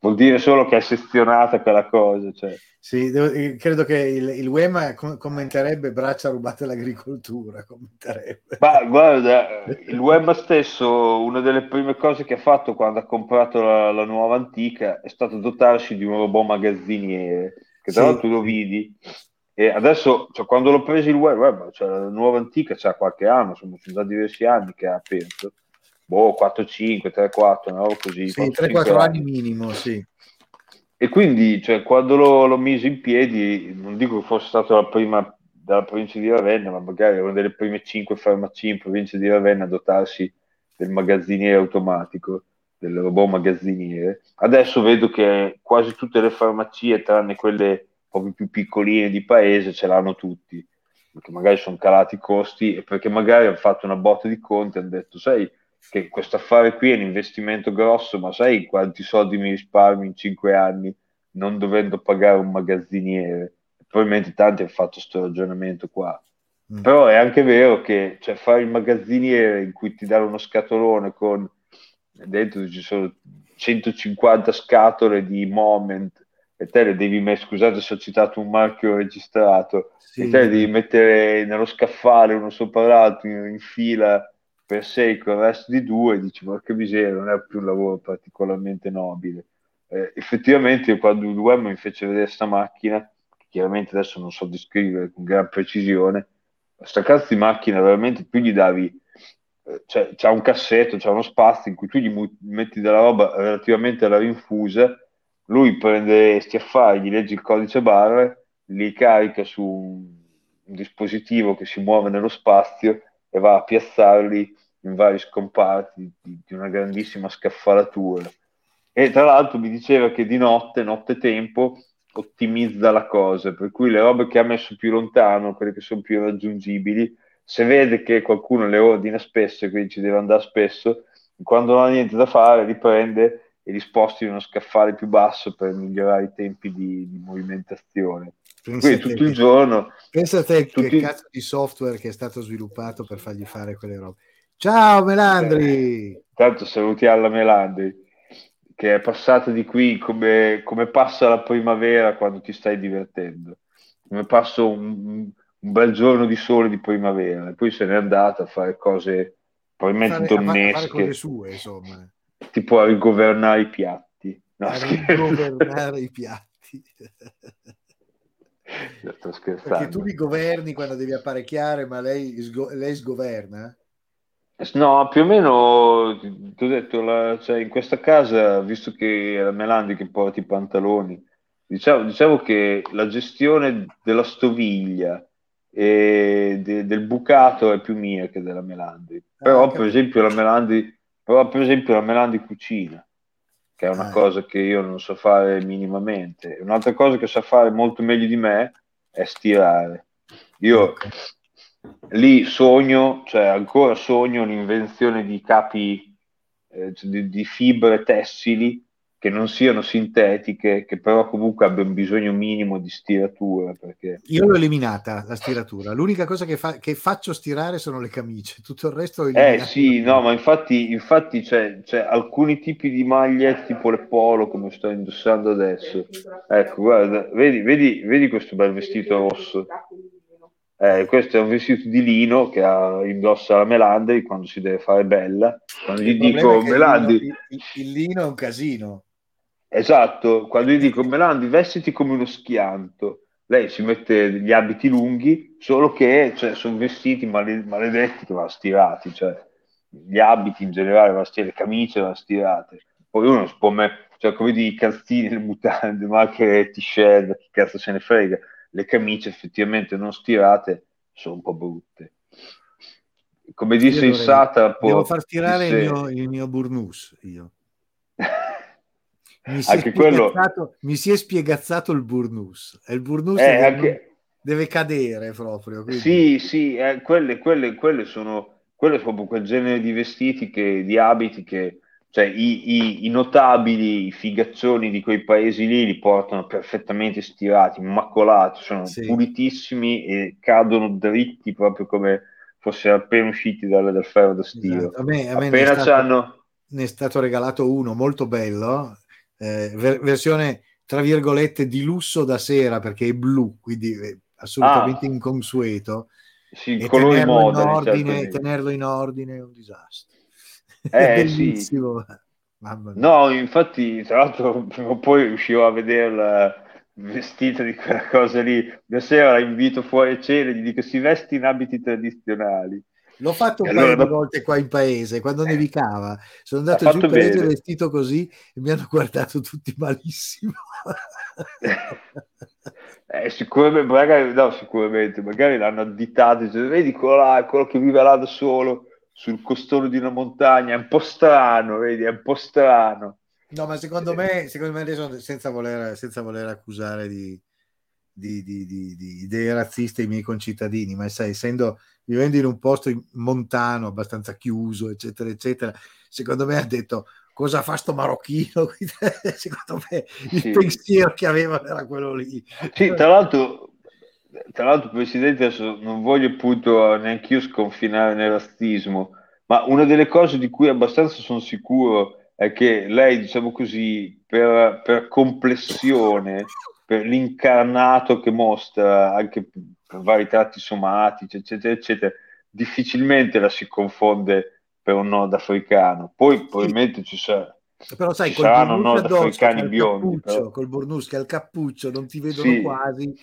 vuol dire solo che è sezionata quella cosa. Cioè. Sì, devo- eh, credo che il, il com- commenterebbe braccia rubate all'agricoltura. Commenterebbe. Ma guarda, il web stesso, una delle prime cose che ha fatto quando ha comprato la, la nuova antica è stato dotarsi di un robot magazziniere, che tra Sì. l'altro lo vidi. E adesso, cioè, quando l'ho preso il web, cioè, la nuova antica c'ha qualche anno, sono già diversi anni che ha aperto. Boh, 4, 5, 3, 4, no? così. Sì, 4, 3-4 5 anni minimo, sì. E quindi, cioè, quando l'ho, l'ho meso in piedi, non dico che fosse stato la prima dalla provincia di Ravenna, ma magari una delle prime cinque farmacie in provincia di Ravenna a dotarsi del magazziniere automatico, del robot magazziniere. Adesso vedo che quasi tutte le farmacie, tranne quelle proprio più piccoline di paese, ce l'hanno tutti, perché magari sono calati i costi e perché magari hanno fatto una botta di conti e hanno detto, sai che questo affare qui è un investimento grosso, ma sai quanti soldi mi risparmi in cinque anni non dovendo pagare un magazziniere? Probabilmente tanti hanno fatto questo ragionamento qua. Mm. Però è anche vero che cioè, fare il magazziniere in cui ti danno uno scatolone con dentro ci sono 150 scatole di moment e te le devi mettere, scusate se ho citato un marchio registrato, Sì. e te le devi mettere nello scaffale uno sopra l'altro in, in fila per sei con il resto di due, dici porca miseria, non è più un lavoro particolarmente nobile. Eh, effettivamente quando il web mi fece vedere questa macchina, che chiaramente adesso non so descrivere con gran precisione, questa cazzo di macchina veramente tu gli davi eh, cioè, c'ha un cassetto, c'ha uno spazio in cui tu gli metti della roba relativamente alla rinfusa, lui prende sti affari, gli leggi il codice barre, li carica su un dispositivo che si muove nello spazio e va a piazzarli in vari scomparti di, di una grandissima scaffalatura. E tra l'altro mi diceva che di notte, notte tempo, ottimizza la cosa, per cui le robe che ha messo più lontano, quelle che sono più raggiungibili, se vede che qualcuno le ordina spesso e quindi ci deve andare spesso, quando non ha niente da fare, li prende e li sposti in uno scaffale più basso per migliorare i tempi di, di movimentazione. Pensa Quindi tutto il che- giorno Pensa a te tutti- che cazzo di software che è stato sviluppato per fargli fare quelle robe. Ciao Melandri! Tanto saluti alla Melandri, che è passata di qui come, come passa la primavera quando ti stai divertendo, come passa un, un bel giorno di sole di primavera, e poi se n'è andata a fare cose probabilmente Fare- fa- a fare donnesche, cose sue, insomma. Tipo a rigovernare i piatti. No, a scherzo. rigovernare i piatti. Sto Perché scherzando. tu li governi quando devi apparecchiare, ma lei, sgo- lei sgoverna? No, più o meno ti ho detto, la- cioè, in questa casa, visto che è la Melandi che porta i pantaloni, diciamo, diciamo che la gestione della stoviglia e de- del bucato è più mia che della Melandi. Però, Ah, per esempio, la Melandi, però, per esempio, la Melandi cucina, che è una Ah. cosa che io non so fare minimamente. Un'altra cosa che sa fare molto meglio di me è stirare. Io lì sogno, cioè ancora sogno l'invenzione di capi eh, cioè di, di fibre tessili che non siano sintetiche, che però comunque abbiano bisogno minimo di stiratura, perché Io l'ho eliminata la stiratura. L'unica cosa che, fa- che faccio stirare sono le camicie, tutto il resto Eh sì, no, ma infatti, infatti c'è, c'è alcuni tipi di magliette tipo le polo come sto indossando adesso. Ecco, guarda, vedi, vedi, vedi questo bel vestito rosso? Eh, questo è un vestito di lino che ha, indossa la Melandri quando si deve fare bella. Quando gli Il dico il Melandri, lino- il, il lino è un casino. Esatto, quando gli dico Melandri, vestiti come uno schianto. Lei si mette gli abiti lunghi, solo che cioè, sono vestiti male- maledetti che vanno stirati, cioè gli abiti in generale vanno stirati, le camicie vanno stirate. Poi uno si può mettere, cioè come di calzini, le mutande, ma le t-shirt, chi cazzo se ne frega. Le camicie effettivamente non stirate sono un po' brutte. Come disse Io il Satrapo, Devo far tirare il disse- mio, il mio burnus io. Mi si, è anche quello spiegazzato, mi si è spiegazzato il burnus. E il burnus eh, deve, anche, deve cadere proprio. quindi- Sì, sì, eh, quelle, quelle, quelle sono, quello è proprio quel genere di vestiti, che, di abiti che, cioè, i, i- i notabili, i figaccioni di quei paesi lì li portano perfettamente stirati, immacolati, sono Sì. pulitissimi e cadono dritti proprio come fossero appena usciti dal, dal ferro da stiro. Esatto. A me, a me ne è Appena stato- c'hanno... ne è stato regalato uno molto bello, eh, ver- versione tra virgolette di lusso da sera perché è blu, quindi è assolutamente Ah. inconsueto. Sì, E colori tenerlo in, moda. ordine, certamente. tenerlo in ordine è un disastro. Eh, sì. bellissimo. Mia. No, infatti, tra l'altro, prima o poi riuscivo a vederla vestita di quella cosa lì. La sera la invito fuori a cena e gli dico si vesti in abiti tradizionali. L'ho fatto un allora paio di volte qua in paese, quando nevicava. Sono andato giù paese bene. vestito così e mi hanno guardato tutti malissimo. Eh, sicuramente, magari, no, sicuramente, magari l'hanno additato, dice, vedi quello là, quello che vive là da solo sul costone di una montagna, è un po' strano, vedi, è un po' strano. No, ma secondo me, secondo me adesso, senza voler, senza voler accusare di, di- di- di- di idee razziste i miei concittadini, ma sai, essendo vivendo in un posto in- montano, abbastanza chiuso, eccetera, eccetera, secondo me ha detto cosa fa sto marocchino? secondo me il Sì. pensiero che avevano era quello lì. Sì, tra l'altro, tra l'altro, Presidente, adesso non voglio appunto neanche io sconfinare nel razzismo, ma una delle cose di cui abbastanza sono sicuro è che lei, diciamo così, per, per complessione, l'incarnato che mostra anche vari tratti somatici, eccetera, eccetera, difficilmente la si confonde per un nordafricano. Poi probabilmente ci sarà. Però sai, Ci col saranno ha il biondi, cappuccio, però. col ha il cappuccio, non ti vedono Sì. quasi,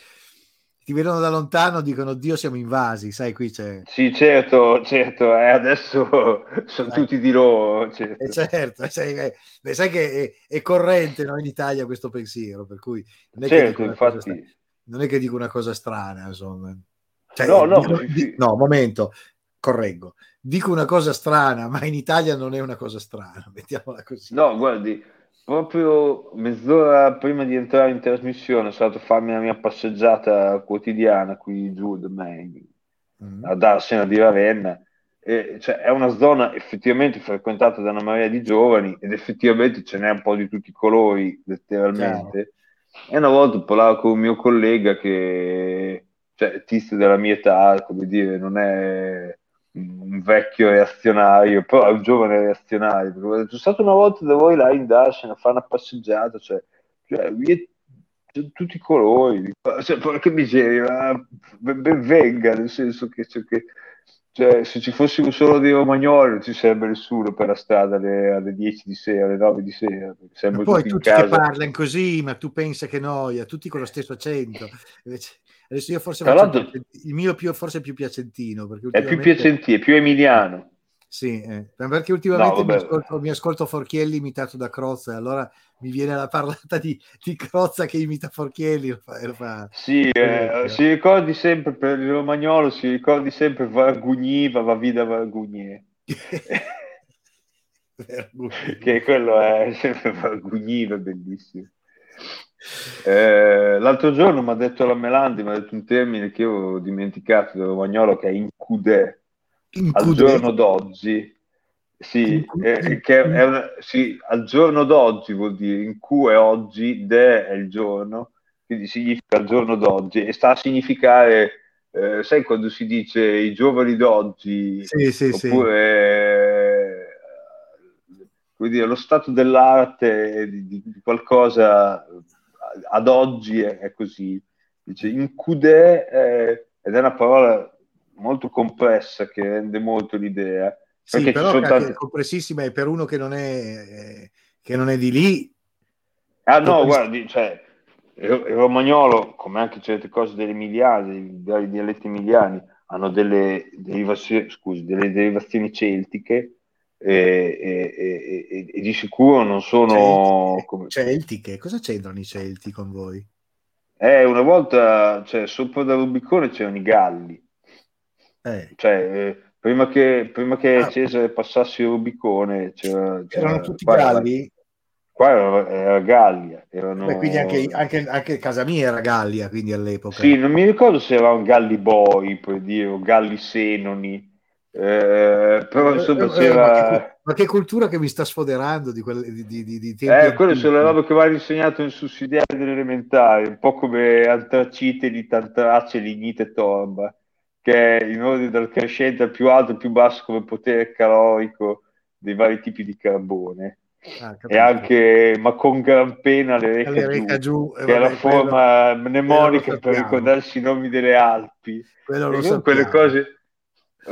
ti vedono da lontano, dicono Dio siamo invasi, sai, qui c'è... Sì, certo, certo, eh, adesso sono Dai. tutti di loro, certo. Eh, certo, sai, che- beh, sai che è, è corrente no, in Italia questo pensiero, per cui non è, che dico Certo, una cosa infatti, stra- non è che dico una cosa strana, insomma. Cioè, No, no, dico- sì, sì. no, momento, correggo. Dico una cosa strana, ma in Italia non è una cosa strana, mettiamola così. no, guardi, proprio mezz'ora prima di entrare in trasmissione sono andato a farmi la mia passeggiata quotidiana qui giù da me, Mm. a Darsena di Ravenna. E, cioè, è una zona effettivamente frequentata da una marea di giovani ed effettivamente ce n'è un po' di tutti i colori, letteralmente. E una volta parlavo con un mio collega che, cioè, tizio della mia età, come dire, non è un vecchio reazionario, però è un giovane reazionario. Perché sono stato una volta da voi là in Darsena a fare una passeggiata, cioè, cioè, c'è tutti i colori, cioè, porca miseria, ben, venga, nel senso che, cioè, che- cioè, se ci fossimo solo dei romagnoli non ci sarebbe nessuno per la strada alle, alle 10 di sera, alle 9 di sera, poi tutti tutti che parlano così, ma tu pensa che noia, tutti con lo stesso accento. Invece, adesso io forse il mio più, forse è più piacentino, perché È più ultimamente- piacentino, è più emiliano. Sì, eh, perché ultimamente No, mi, ascolto, mi ascolto Forchielli imitato da Crozza, e allora mi viene la parlata di, di Crozza che imita Forchielli. Lo fa, lo fa. Sì, eh, si ricordi sempre per il romagnolo, si ricordi sempre Vargugni, va vida Vargugni. che quello è sempre Vargugni, bellissimo. Eh, l'altro giorno mi ha detto la Melandi, mi ha detto un termine che io ho dimenticato del romagnolo che è incudè. Al giorno d'oggi, sì, eh, che è una- sì, al giorno d'oggi vuol dire in Q è oggi, de è il giorno, quindi significa al giorno d'oggi e sta a significare, eh, sai quando si dice i giovani d'oggi, Sì, sì, sì. oppure eh, come dire, lo stato dell'arte di- di qualcosa ad oggi è, è così. Dice incudè eh, ed è una parola molto complessa che rende molto l'idea. Sì, perché però che tanti- è compressissima e per uno che non è, eh, che non è di lì, Ah no, guardi, cioè, il, romagnolo, come anche certe cose dell'emiliano, dei dialetti emiliani, hanno delle derivazioni, scusi, delle derivazioni celtiche e, e- e- di sicuro non sono... Celtiche, come- celtiche, cosa c'entrano i Celti con voi? Eh, una volta, cioè, sopra da Rubicone c'erano i Galli, Eh, cioè, eh, prima che, prima che Ah. Cesare passasse il Rubicone c'era, c'era- erano tutti qua era- Galli? Qua era, era Gallia, erano... Beh, quindi anche, anche, anche casa mia era Gallia, quindi all'epoca. Sì, non mi ricordo se erano Galli Boi, per dire, o Galli Senoni, eh, però insomma Eh, eh, c'era... ma, che, ma che cultura che mi sta sfoderando di, quelle, di, di, di, di tempi Eh, quelle sono le robe che vanno insegnato in sussidiario delle elementari, un po' come antracite di tantrace, lignite e torba, che è in ordine dal crescente al più alto al più basso come potere calorico dei vari tipi di carbone. Ah. E anche, ma con gran pena le reca, Le reca giù, giù, eh, che è la vabbè, quello- forma mnemonica per ricordarsi i nomi delle Alpi. quello quelle cose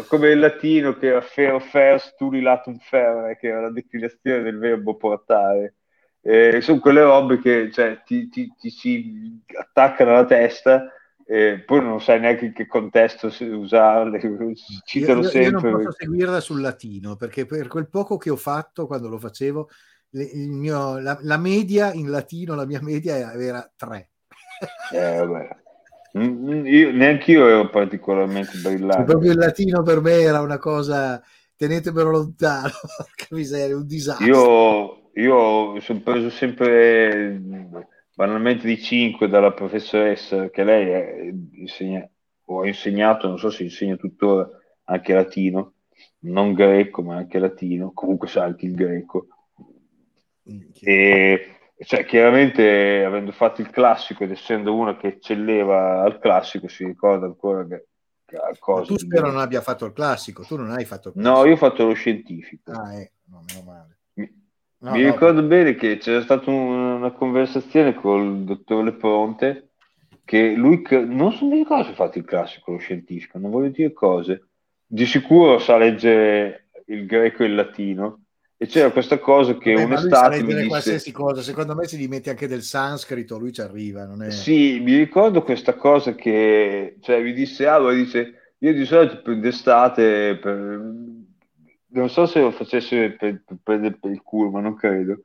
come il latino che era fero fers turilatum ferre, che era la declinazione del verbo portare. Eh, sono quelle robe che cioè, ti, ti- ti si attaccano alla testa e poi non sai neanche in che contesto usarle, si Io, citano io- io non sempre. posso seguirla sul latino perché per quel poco che ho fatto quando lo facevo, mio- la, la media in latino, la mia media era, era 3. Eh, vabbè. Mm, mm, Io, neanche io ero particolarmente brillante. proprio il latino per me era una cosa, tenetemelo lontano, porca miseria, un disastro. Io, io sono preso sempre banalmente di 5 dalla professoressa, che lei è- insegna, o ha insegnato, non so se insegna tuttora anche latino, non greco, ma anche latino, comunque sa anche il greco. E cioè, chiaramente, avendo fatto il classico ed essendo uno che eccelleva al classico, si ricorda ancora che, cose. tu spero non abbia fatto il classico, tu non hai fatto il No, classico. io ho fatto lo scientifico. Ah, ecco, no. Mi- No, Mi no, ricordo bene che c'era stata un- una conversazione col dottor Lepronte che lui, non so ricordo se ha fatto il classico, lo scientifico, non voglio dire cose, di sicuro sa leggere il greco e il latino e c'era questa cosa che Vabbè, un'estate mi disse, qualsiasi cosa, secondo me se gli metti anche del sanscrito lui ci arriva, non è... sì, mi ricordo questa cosa che, cioè mi disse, ma dice, io di solito per d'estate, per- non so se lo facesse per, per prendere per il culo, ma non credo,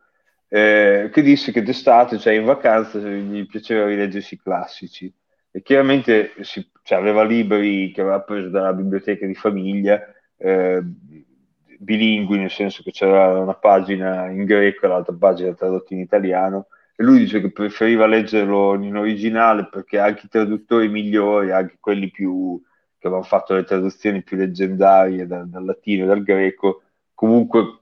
eh, che disse che d'estate, cioè in vacanza, gli piaceva rileggersi i classici. E chiaramente si, cioè, aveva libri che aveva preso dalla biblioteca di famiglia, eh, bilingui, nel senso che c'era una pagina in greco e l'altra pagina tradotta in italiano. E lui dice che preferiva leggerlo in originale perché anche i traduttori migliori, anche quelli più, che avevano fatto le traduzioni più leggendarie dal, dal latino e dal greco, comunque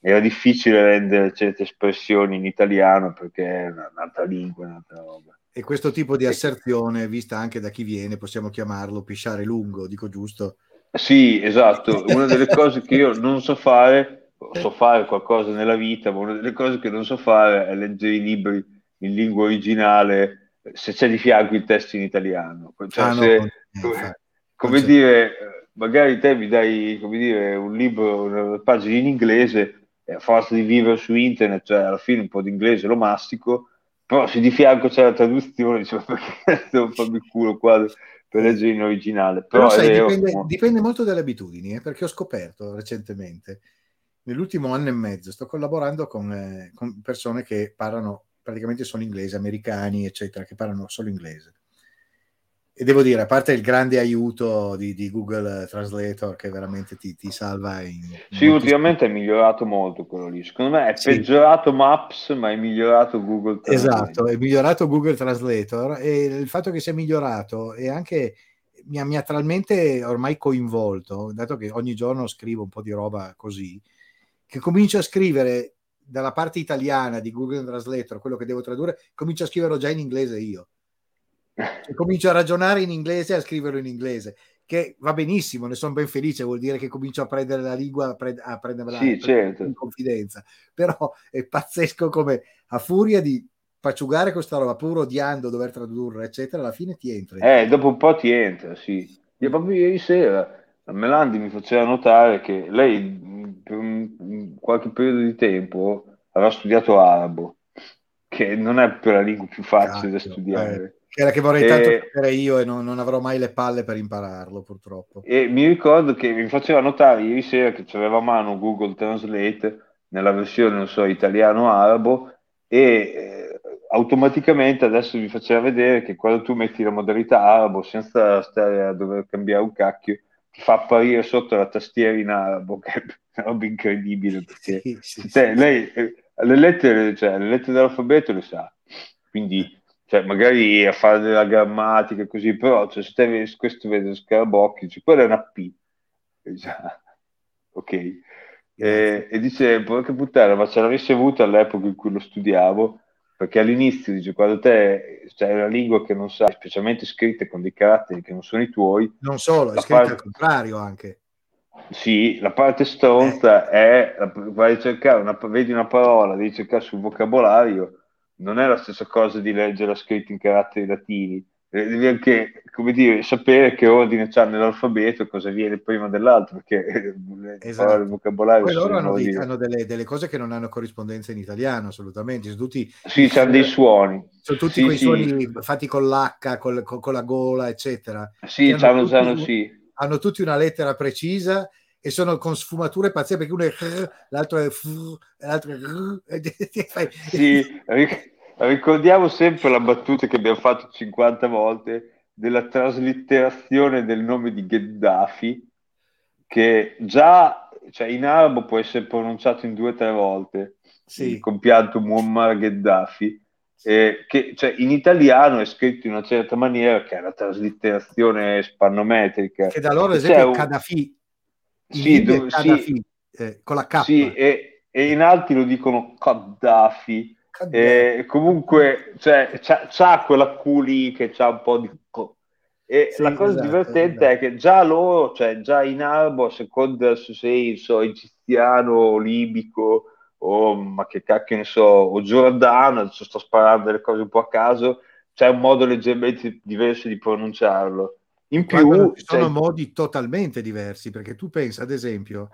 era difficile rendere certe espressioni in italiano perché è una- un'altra lingua, un'altra roba. E questo tipo di asserzione, vista anche da chi viene, possiamo chiamarlo pisciare lungo, dico giusto? Sì, esatto. Una delle cose che io non so fare, so fare qualcosa nella vita, ma una delle cose che non so fare è leggere i libri in lingua originale se c'è di fianco il testo in italiano. Cioè, Ah, se- come, come dire, magari te mi dai come dire, un libro, una pagina in inglese, e a forza di vivere su internet, cioè alla fine un po' di inglese lo mastico, però se di fianco c'è la traduzione, dicevo perché devo farmi il culo qua per leggere in originale. Però, Però sai, dipende, mo- dipende molto dalle abitudini, eh, perché ho scoperto recentemente, nell'ultimo anno e mezzo, sto collaborando con, eh, con persone che parlano praticamente solo inglese, americani, eccetera, che parlano solo inglese. E devo dire, a parte il grande aiuto di, di Google Translator che veramente ti, ti salva in... in Sì, ultimamente è migliorato molto quello lì. Secondo me è Sì. peggiorato Maps, ma è migliorato Google Translate. Esatto, è migliorato Google Translator e il fatto che sia migliorato e anche mi ha, mi ha talmente ormai coinvolto, dato che ogni giorno scrivo un po' di roba così, che comincio a scrivere dalla parte italiana di Google Translator quello che devo tradurre, comincio a scriverlo già in inglese io. Cioè, comincio a ragionare in inglese e a scriverlo in inglese, che va benissimo, ne sono ben felice, vuol dire che comincio a prendere la lingua, a, pre- a prenderla Sì, certo. in confidenza. Però è pazzesco come a furia di paciugare questa roba, pur odiando dover tradurre, eccetera, alla fine ti entra. Eh, dopo un po' ti entra, sì. Io proprio ieri sera la Melandi mi faceva notare che lei per un- qualche periodo di tempo aveva studiato arabo, che non è per la lingua più facile da Cacchio, studiare. Che era che vorrei E- tanto sapere io e non, non avrò mai le palle per impararlo, purtroppo. E mi ricordo che mi faceva notare ieri sera che c'aveva a mano Google Translate nella versione, non so, italiano-arabo e eh, automaticamente adesso mi faceva vedere che quando tu metti la modalità arabo senza stare a dover cambiare un cacchio, ti fa apparire sotto la tastiera in arabo, che è una roba incredibile perché Sì, sì, Cioè, sì. lei eh, le lettere, cioè, le lettere dell'alfabeto le sa, quindi cioè, magari a fare della grammatica e così, però cioè, se te questo vede lo scarabocchio, dice, quella è una P. Dice, "Ah, ok. E, e dice, porca puttana, ma ce l'avessi avuta all'epoca in cui lo studiavo, perché all'inizio dice, quando te c'è una lingua che non sai, specialmente scritte con dei caratteri che non sono i tuoi, Non solo, è La scritto parte- al contrario anche. Sì, la parte stronza è, vai a cercare una, vedi una parola, devi cercare sul vocabolario, non è la stessa cosa di leggere scritto in caratteri latini, Eh, devi anche, come dire, sapere che ordine c'ha nell'alfabeto cosa viene prima dell'altro, perché eh, Esatto. del vocabolario Poi loro hanno, dei- hanno delle, delle cose che non hanno corrispondenza in italiano, assolutamente. Sono tutti, Sì, c'hanno dei suoni. sono tutti Sì, quei sì. suoni fatti con l'H, col- con, con la gola, eccetera. Sì, Hanno tutti- sì. Hanno tutti una lettera precisa e sono con sfumature pazzesche perché uno è l'altro è l'altro è Sì, ric- ricordiamo sempre la battuta che abbiamo fatto 50 volte della traslitterazione del nome di Gheddafi, che già cioè, in arabo può essere pronunciato in due o tre volte, Sì. il compianto Muammar Gheddafi, eh, che cioè, in italiano è scritto in una certa maniera, che è la traslitterazione spannometrica. che da loro esempio un- è Kadhafi, in Sì, dove- sì. Eh, con la K. Sì, e, e in altri lo dicono Gaddafi. Kadhafi. E comunque cioè, c'ha, c'ha quella Q lì che c'ha un po' di e Sì, la cosa esatto, divertente esatto. è che già loro, cioè già in arabo, a seconda se sei so, egiziano libico o ma che cacchio ne so, o giordano, adesso sto sparando delle cose un po' a caso, c'è un modo leggermente diverso di pronunciarlo. In più, ci sono cioè, modi totalmente diversi, perché tu pensa, ad esempio,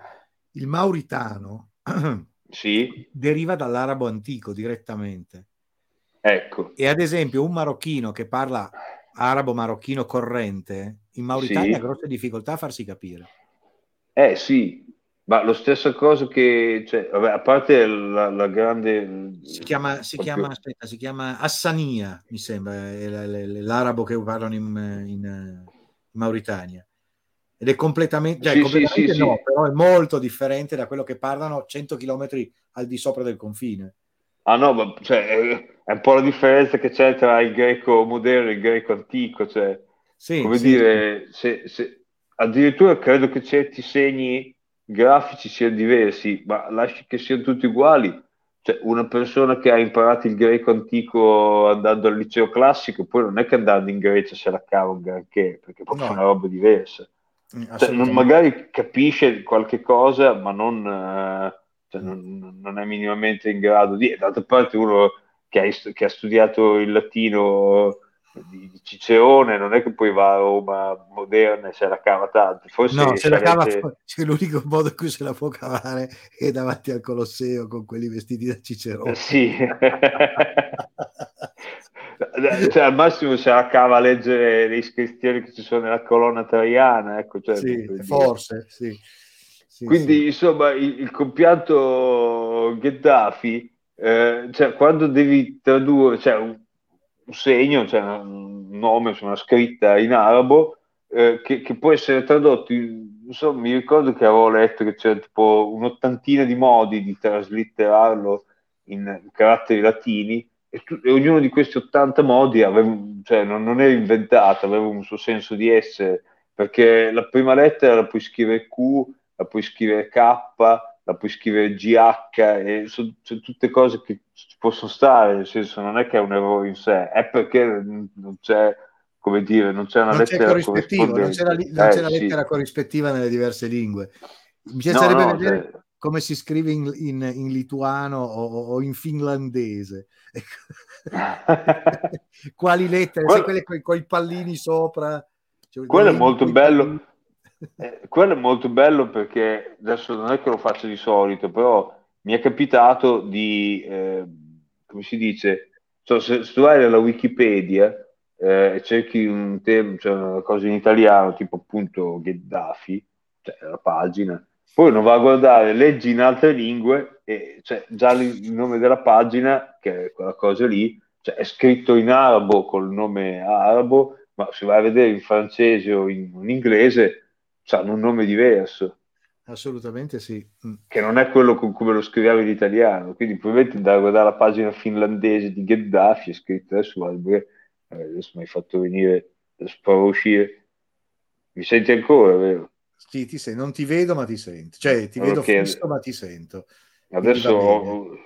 il mauritano sì, deriva dall'arabo antico direttamente. ecco, E ad esempio un marocchino che parla arabo marocchino corrente, in Mauritania Sì. ha grosse difficoltà a farsi capire. Eh sì, ma lo stesso cosa che, cioè, vabbè, a parte la, la grande... Si chiama, si proprio- chiama, aspetta, si chiama Hassania, mi sembra, è l- l'arabo che parlano in, in Mauritania. Ed è completamente, cioè, Sì, sì, completamente sì, no, sì. però è molto differente da quello che parlano 100 km al di sopra del confine. Ah no, ma cioè, è, un po' la differenza che c'è tra il greco moderno e il greco antico, cioè, Sì, come sì, dire, se, se- addirittura credo che certi segni grafici siano diversi, ma lasci che siano tutti uguali. Cioè, una persona che ha imparato il greco antico andando al liceo classico, poi non è che andando in Grecia se la cava un granché, perché è proprio No. una roba diversa. sì, Cioè, non- magari capisce qualche cosa, ma non, eh, cioè, non- non è minimamente in grado di. D'altra parte, uno che ha, che ha studiato il latino di, di Cicerone, non è che poi va a Roma moderna e se la cava tanto. Forse No, se la cava, c'è l'unico modo in cui se la può cavare è davanti al Colosseo con quelli vestiti da Cicerone. Eh, Sì. Cioè, al massimo se la cava a leggere le iscrizioni che ci sono nella colonna traiana, ecco, cioè, Sì, forse, sì. Sì, Quindi, insomma, il, il compianto Gheddafi, eh, cioè, quando devi tradurre, cioè, un, un segno, cioè un nome, una scritta in arabo, eh, che, che può essere tradotto, in- insomma, mi ricordo che avevo letto che c'era tipo un'ottantina di modi di traslitterarlo in caratteri latini, e, tu- e ognuno di questi 80 modi aveva, cioè, non, non era inventato, aveva un suo senso di essere, perché la prima lettera la puoi scrivere Q, la puoi scrivere K, la puoi scrivere GH, e sono sono tutte cose che ci possono stare, nel senso non è che è un errore in sé, è perché non c'è, come dire, non c'è una non lettera corrispettivo, non c'è la, li- non Eh, c'è la sì. lettera corrispettiva nelle diverse lingue. Mi No, piacerebbe no, vedere cioè- come si scrive in, in- in lituano o, o in finlandese. Ecco. Quali lettere? Quello- quelle con i pallini sopra. Cioè, Quello è molto bello. pallini. Eh, quello è molto bello perché adesso non è che lo faccio di solito, però mi è capitato di, eh, come si dice, cioè, se, se tu vai alla Wikipedia eh, e cerchi un tema, cioè una cosa in italiano, tipo appunto Gheddafi, cioè la pagina, poi non va a guardare, leggi in altre lingue e cioè, già il nome della pagina, che è quella cosa lì, cioè, è scritto in arabo col nome arabo, ma se vai a vedere in francese o in, in inglese, hanno un nome diverso, Assolutamente sì. Mm. che non è quello con cui lo scriviamo in italiano. Quindi probabilmente andare a guardare la pagina finlandese di Gheddafi è scritto adesso, perché- eh, adesso mi hai fatto venire, provo a uscire. Mi senti ancora, vero? Sì, ti sei- non ti vedo, ma ti sento. Cioè, ti vedo fisso, ma ti sento. Adesso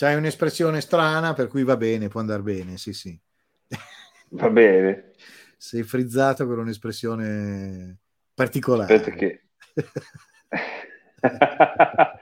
C'hai un'espressione strana, per cui va bene, può andare bene, sì, sì. va bene. Sei frizzato con un'espressione particolare. Aspetta che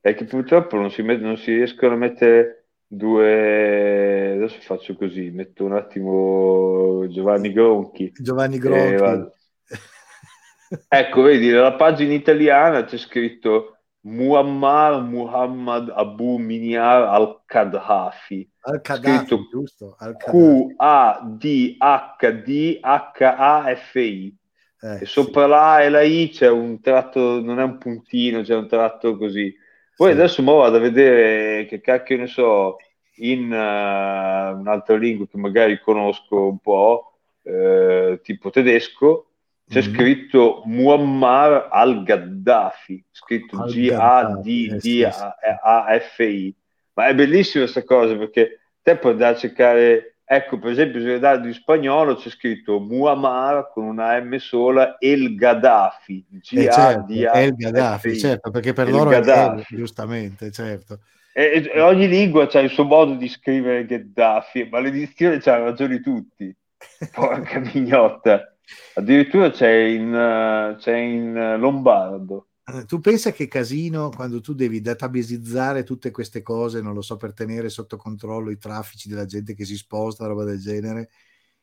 è che purtroppo non si, met- non si riescono a mettere due adesso faccio così metto un attimo Giovanni Gronchi Giovanni e Gronchi. ecco vedi nella pagina italiana c'è scritto Muammar Muhammad Abu Minyar al-Qaddafi Al Qaddafi, scritto giusto? Q-A-D-H-D-H-A-F-I Eh, e sopra la A e la I c'è un tratto, non è un puntino, c'è un tratto così. Poi Sì. adesso mo vado a vedere che cacchio ne so in eh, un'altra lingua che magari conosco un po', eh, tipo tedesco, c'è Mhm. scritto Muammar al-Gaddafi, scritto Al-Gaddafi, eh, sì, G-A-D-D-A-F-I. Ma è bellissima questa cosa perché te puoi andare a cercare, ecco per esempio se dare di spagnolo c'è scritto Muammar con una M sola El Gaddafi, Eh, certo, è il Gaddafi, certo, perché per El loro è el, Gaddafi. giustamente, certo. E, e- e ogni lingua ha il suo modo di scrivere Gheddafi, maledizione c'ha ragione tutti. Porca mignotta. Addirittura c'è in, eh, c'è in eh, lombardo. Tu pensa che casino quando tu devi databasizzare tutte queste cose, non lo so, per tenere sotto controllo i traffici della gente che si sposta, roba del genere,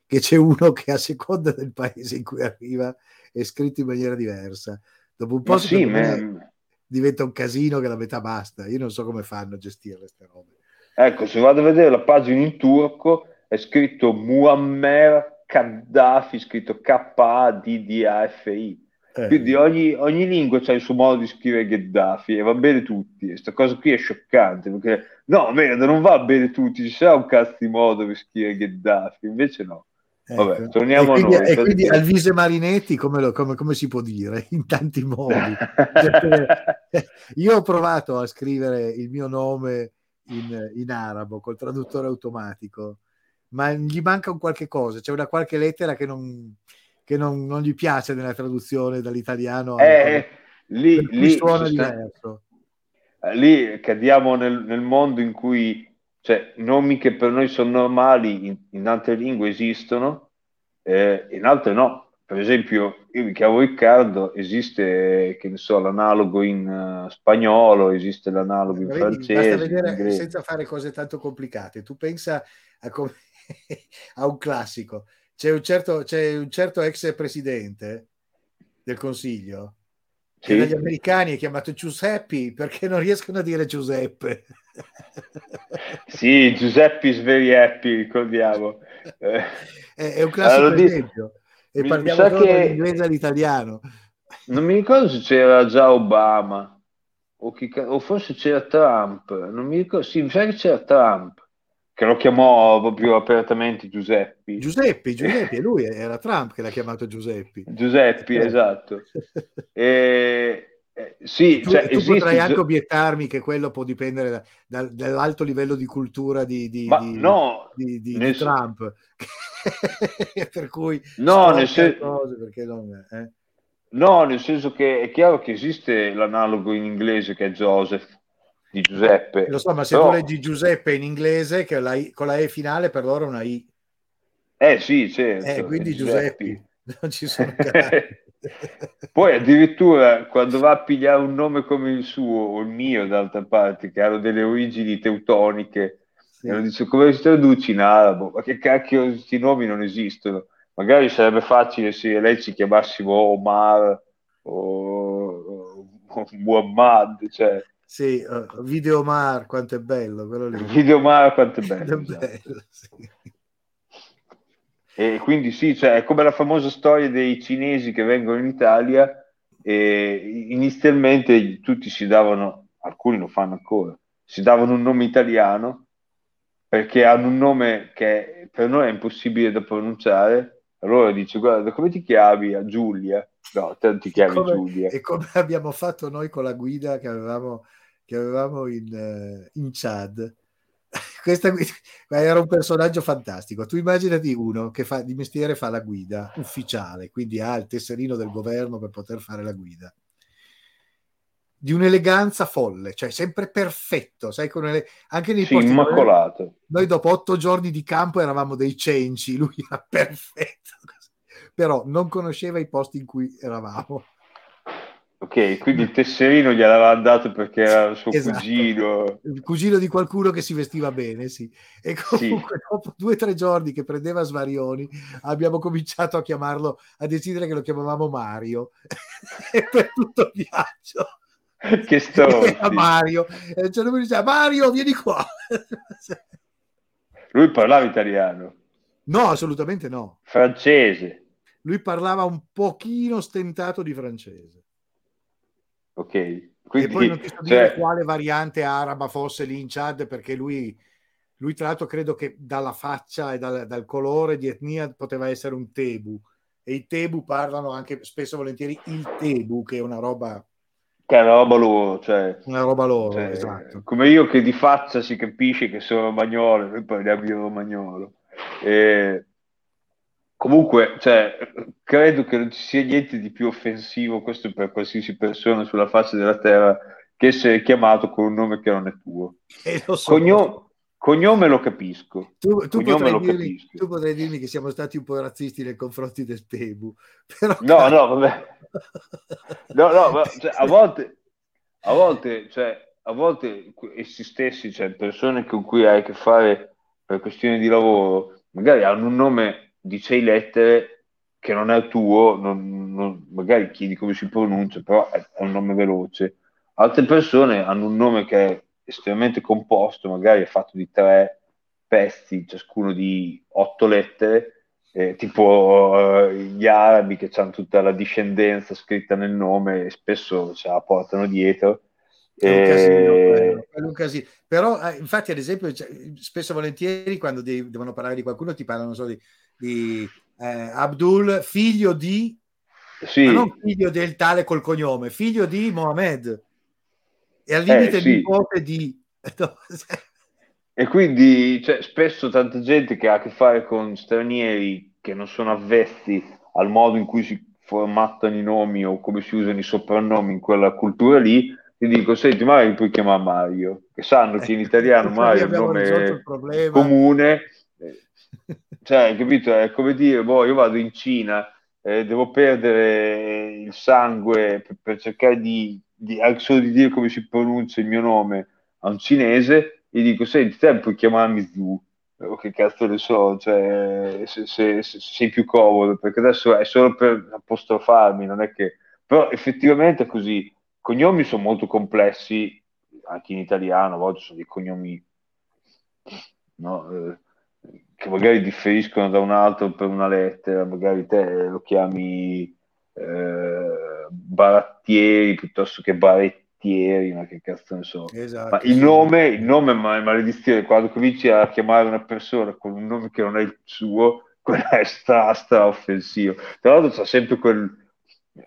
che c'è uno che a seconda del paese in cui arriva è scritto in maniera diversa. Dopo un po' sì, me- diventa un casino che la metà basta. Io non so come fanno a gestire queste robe. ecco, se vado a vedere la pagina in turco è scritto Muammer Gaddafi, scritto K-A-D-D-A-F-I. Eh, Quindi ogni, ogni lingua ha il suo modo di scrivere Gheddafi e va bene tutti. Questa cosa qui è scioccante perché no, merda, non va bene tutti. Ci sarà un cazzo di modo per scrivere Gheddafi, invece no. Vabbè, ecco. torniamo a e quindi, noi. e quindi Alvise Marinetti, come, lo- come- come si può dire? In tanti modi. Io ho provato a scrivere il mio nome in, in arabo col traduttore automatico, ma gli manca un qualche cosa, c'è una qualche lettera che non, che non, non gli piace nella traduzione dall'italiano. Eh, lì, per cui lì, suona diverso. eh, lì cadiamo nel, nel mondo in cui cioè, nomi che per noi sono normali in, in altre lingue esistono, eh, in altre no. Per esempio, io mi chiamo Riccardo, esiste, che ne so, l'analogo in eh, spagnolo, esiste l'analogo in Vedi, francese, basta in vedere inglese. senza fare cose tanto complicate. Tu pensa a, come- a un classico. C'è un certo, c'è un certo ex presidente del Consiglio che Sì. dagli americani è chiamato Giuseppe perché non riescono a dire Giuseppe. Sì, Giuseppe is very happy, ricordiamo. È, è un classico Allora, esempio. E mi- parliamo solo che- dall'inglese all'italiano. non mi ricordo se c'era già Obama o, chi o forse c'era Trump, non mi ricordo, sì, mi sa che c'era Trump, che lo chiamò proprio apertamente Giuseppe. Giuseppe, Giuseppe, lui era Trump che l'ha chiamato Giuseppe. Giuseppe, esatto. E, eh, sì, tu, cioè, tu potrai anche obiettarmi che quello può dipendere da- da- dall'alto livello di cultura di, di- di- no, di, di- nel Trump. per cui No, nel sen- cose perché non, eh. no, nel senso che è chiaro che esiste l'analogo in inglese che è Joseph, di Giuseppe. Lo so, ma se Però- tu leggi Giuseppe in inglese, che la I- con la E finale per loro è una I, Eh sì, certo, eh, quindi Giuseppe, non ci sono. Poi addirittura quando va a pigliare un nome come il suo o il mio d'altra parte, che hanno delle origini teutoniche, Sì. e uno dice come si traduci in arabo? Ma che cacchio, questi nomi non esistono. Magari sarebbe facile se lei ci chiamassimo Omar o, o Muhammad, cioè Sì, eh, Videomar, quanto è bello quello lì. Video Omar quanto è È bello. esatto. bello, sì. E quindi sì, cioè, è come la famosa storia dei cinesi che vengono in Italia e inizialmente tutti si davano, alcuni lo fanno ancora, si davano un nome italiano perché hanno un nome che per noi è impossibile da pronunciare. Allora dice, guarda, come ti chiami? A Giulia? No, te non ti chiami Come- Giulia. E come abbiamo fatto noi con la guida che avevamo, che avevamo in, eh, in Chad. Questa guida era un personaggio fantastico. Tu immaginati uno che fa, di mestiere fa la guida ufficiale, quindi ha il tesserino del governo per poter fare la guida. Di un'eleganza folle, cioè sempre perfetto, sai, con ele- anche nei Sì, immacolato. noi dopo otto giorni di campo eravamo dei cenci, lui era perfetto, però non conosceva i posti in cui eravamo. Ok, quindi il tesserino gliel'aveva dato perché era il suo Esatto. cugino. il cugino di qualcuno che si vestiva bene, sì. E comunque dopo due o tre giorni che prendeva svarioni abbiamo cominciato a chiamarlo, a decidere che lo chiamavamo Mario. e per tutto il viaggio Che storia. Mario. E a un certo punto diceva Mario, vieni qua. Lui parlava italiano, no, assolutamente no. francese. Lui parlava un pochino stentato di francese. Ok, e quindi poi non ti so dire cioè, quale variante araba fosse lì in Chad perché lui, lui tra l'altro credo che dalla faccia e dal, dal colore di etnia poteva essere un tebu e i tebu parlano anche spesso e volentieri il tebu che è una roba, che è una roba loro, cioè, una roba loro cioè, esatto come io che di faccia si capisce che sono romagnolo, noi parliamo di romagnolo. E comunque, cioè, credo che non ci sia niente di più offensivo, questo per qualsiasi persona sulla faccia della terra, che essere chiamato con un nome che non è tuo. E lo so. Cogno- cognome lo capisco. tu, tu, cognome lo dirmi, capisco. tu potrai dirmi che siamo stati un po' razzisti nei confronti del tebu però No, no, vabbè. No, no, ma, cioè, a volte, a volte, cioè, a volte essi stessi, cioè persone con cui hai a che fare per questioni di lavoro, magari hanno un nome di sei lettere che non è il tuo, non- non- magari chiedi come si pronuncia, però è, è un nome veloce. Altre persone hanno un nome che è estremamente composto, magari è fatto di tre pezzi, ciascuno di otto lettere, eh, tipo eh, gli arabi che hanno tutta la discendenza scritta nel nome e spesso ce la portano dietro. È un Eh, casino, quello è un casino. Però, eh, infatti, ad esempio, cioè, spesso e volentieri quando de- devono parlare di qualcuno ti parlano solo di, di, eh, Abdul, figlio di, sì, non figlio del tale col cognome, figlio di Mohamed. E al limite Eh, sì. nipote di... E quindi cioè, spesso tanta gente che ha a che fare con stranieri che non sono avvezzi al modo in cui si formattano i nomi o come si usano i soprannomi in quella cultura lì, ti dico, senti, magari puoi chiamare Mario, che sanno che in italiano Così Mario è un nome comune, Eh, cioè, capito? È come dire, boh, io vado in Cina, eh, devo perdere il sangue per, per cercare di, di, solo di dire come si pronuncia il mio nome a un cinese, gli dico, senti, te puoi chiamarmi Zhu, o che cazzo ne so, cioè, se, se- se sei più comodo, perché adesso è solo per apostrofarmi, non è che... Però effettivamente è così, i cognomi sono molto complessi, anche in italiano, a volte sono dei cognomi no, eh, che magari differiscono da un altro per una lettera, magari te lo chiami eh, barattieri piuttosto che barettieri, ma che cazzo ne so. Esatto, Ma il nome, il nome è ma- è maledizione, quando cominci a chiamare una persona con un nome che non è il suo, quella è stra, stra offensivo. Tra l'altro c'è sempre quel...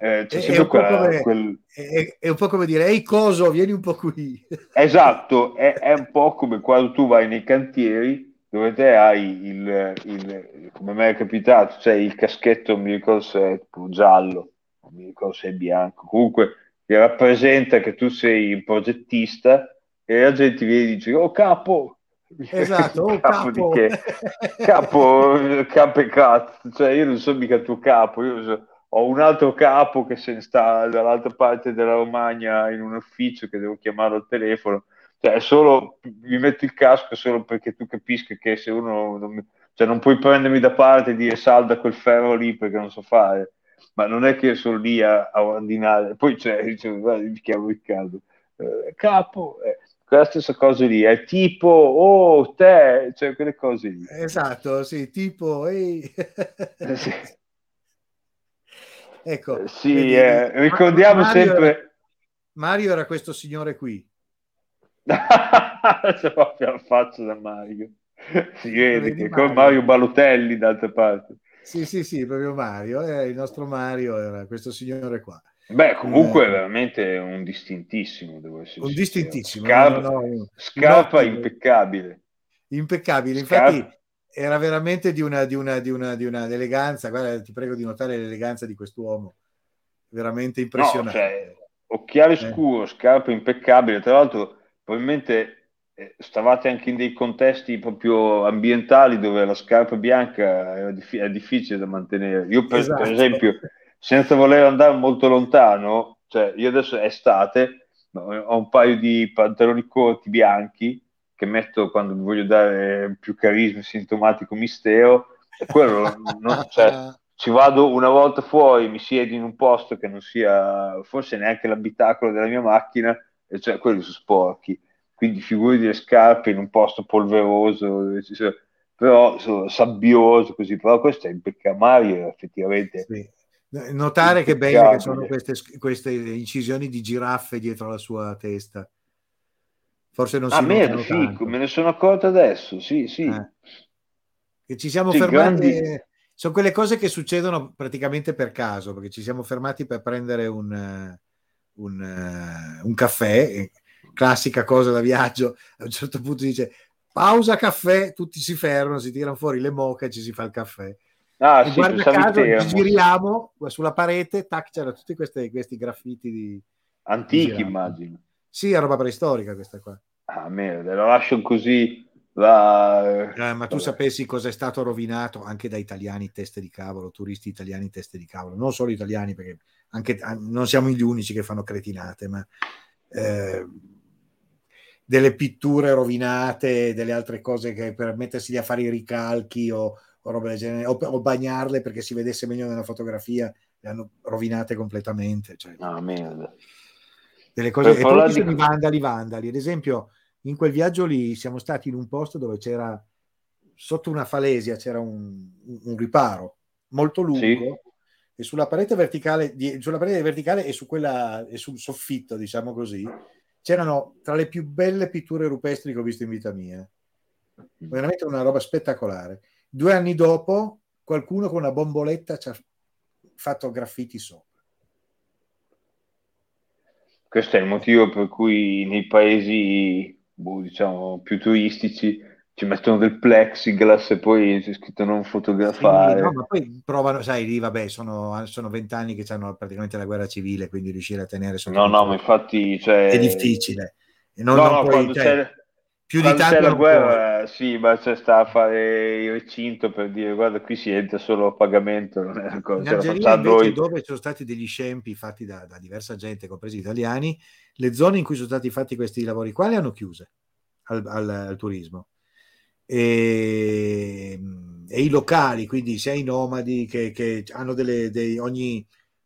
eh, c'è È- è sempre un po' quella- come- quel... È, è un po' come dire, ehi coso, vieni un po' qui. Esatto, è, è un po' come quando tu vai nei cantieri dove te hai il, il- come mi è capitato, c'è il caschetto, non mi ricordo se è tipo giallo, non mi ricordo se è bianco, comunque che rappresenta che tu sei un progettista e la gente viene e dice, oh capo, Esatto, oh, Capo capo. di che? Capo, capo e cazzo, cioè io non sono mica il tuo capo, io so- ho un altro capo che se ne sta dall'altra parte della Romagna in un ufficio che devo chiamarlo al telefono, cioè è solo, mi metto il casco solo perché tu capisca che se uno, non, mi- cioè non puoi prendermi da parte e dire salda quel ferro lì perché non so fare, ma non è che sono lì a, a ordinare, poi c'è, dice, guarda, mi chiamo Riccardo, Eh, capo, eh, quella stessa cosa lì, è tipo, oh, te, cioè quelle cose lì. Esatto, sì, tipo, ehi. Eh, sì. ecco, Eh, sì, vedi, eh, ricordiamo Mario- sempre... Mario era questo signore qui. C'è proprio la faccia da Mario. Si vede che come Mario. Balotelli d'altra parte. Sì, sì, sì, proprio Mario. eh, il nostro Mario era questo signore qua. Beh, comunque Eh. veramente un distintissimo, devo essere Un distintissimo. Scarpa, no, no, no, scarpa ottimo- impeccabile. impeccabile. Scarpa- Infatti era veramente di una, di una, di una, di una eleganza. Guarda, ti prego di notare l'eleganza di quest'uomo. Veramente No, impressionante. cioè, occhiale Eh. scuro, scarpa impeccabile. Tra l'altro, probabilmente eh, stavate anche in dei contesti proprio ambientali dove la scarpa bianca era diffi- è difficile da mantenere. Io, per, Esatto. per esempio, senza voler andare molto lontano, cioè io adesso è estate, ho un paio di pantaloni corti bianchi che metto quando voglio dare più carisma, sintomatico mistero, e quello non, cioè, ci vado una volta fuori, mi siedo in un posto che non sia forse neanche l'abitacolo della mia macchina, cioè quelli sono sporchi. Quindi figuri le scarpe in un posto polveroso, però sabbioso così, però questo è impeccabile effettivamente. Sì. Notare che belle che sono queste, queste, incisioni di giraffe dietro la sua testa. Forse non si ah, merda, sì, me ne sono accorto adesso, sì, sì. Eh. Che ci siamo sì, fermati... Grandi sono quelle cose che succedono praticamente per caso, perché ci siamo fermati per prendere un, un, un caffè, classica cosa da viaggio. A un certo punto dice pausa caffè, tutti si fermano, si tirano fuori le moche e ci si fa il caffè. Ah, e sì, guarda caso, ci giriamo sulla parete, tac, c'erano tutti questi, questi graffiti di antichi, di immagino. Sì, è roba preistorica questa qua. Ah, merda, lo lascio così la... Eh, ma tu sapessi cosa è stato rovinato anche da italiani teste di cavolo, turisti italiani teste di cavolo, non solo italiani perché anche, ah, non siamo gli unici che fanno cretinate, ma eh, delle pitture rovinate, delle altre cose che per mettersi a fare i ricalchi o, o roba del genere, o, o, bagnarle perché si vedesse meglio nella fotografia, le hanno rovinate completamente. Cioè, ah, merda. Delle cose, per e poi di... vandali, vandali. Ad esempio, in quel viaggio lì siamo stati in un posto dove c'era sotto una falesia c'era un, un riparo molto lungo sì. e sulla parete verticale di, sulla parete verticale e su quella e sul soffitto diciamo così c'erano tra le più belle pitture rupestri che ho visto in vita mia. Veramente una roba spettacolare. Due anni dopo qualcuno con una bomboletta ci ha fatto graffiti sopra. Questo è il motivo per cui nei paesi boh, diciamo, più turistici ci mettono del plexiglass e poi c'è scritto non fotografare. Sì, no, ma poi provano, sai, lì vabbè, sono, sono vent'anni che hanno praticamente la guerra civile, quindi riuscire a tenere sotto No, no, ma infatti cioè... è difficile. Non, no, non no, puoi, cioè, c'è, più di tanto c'è la guerra, sì, ma c'è sta a fare il recinto per dire guarda qui si entra solo a pagamento, non è una cosa. In Algeria invece, dove sono stati degli scempi fatti da, da diversa gente, compresi italiani, le zone in cui sono stati fatti questi lavori qua le hanno chiuse al, al, al turismo. E, e, i locali, quindi sia i nomadi che, che hanno delle, dei, ogni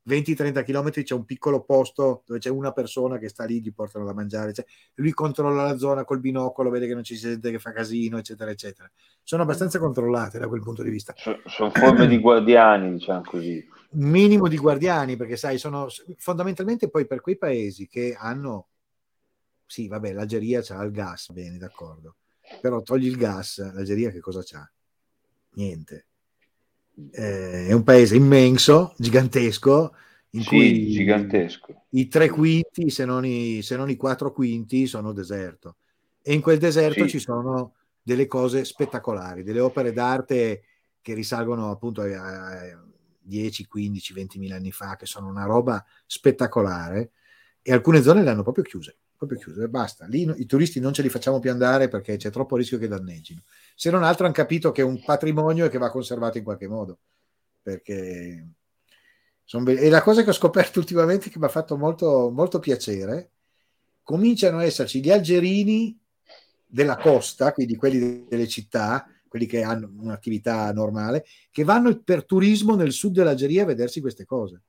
20-30 km c'è un piccolo posto dove c'è una persona che sta lì, gli portano da mangiare, cioè, lui controlla la zona col binocolo, vede che non ci si sente che fa casino, eccetera, eccetera. Sono abbastanza controllate da quel punto di vista. Sono forme di guardiani, diciamo così. Minimo di guardiani, perché sai, sono fondamentalmente poi per quei paesi che hanno sì, vabbè, l'Algeria c'ha il gas, bene, d'accordo. Però togli il gas, l'Algeria che cosa c'ha? Niente. Eh, è un paese immenso, gigantesco, in sì, cui gigantesco. i tre quinti, se non i, se non i quattro quinti, sono deserto. E in quel deserto sì. ci sono delle cose spettacolari, delle opere d'arte che risalgono appunto a 10, 15, 20 mila anni fa, che sono una roba spettacolare, e alcune zone le hanno proprio chiuse proprio chiuse, basta. Lì i turisti non ce li facciamo più andare perché c'è troppo rischio che danneggino. Se non altro hanno capito che è un patrimonio e che va conservato in qualche modo. Perché be- e la cosa che ho scoperto ultimamente che mi ha fatto molto, molto piacere, cominciano ad esserci gli algerini della costa, quindi quelli delle città, quelli che hanno un'attività normale, che vanno per turismo nel sud dell'Algeria a vedersi queste cose.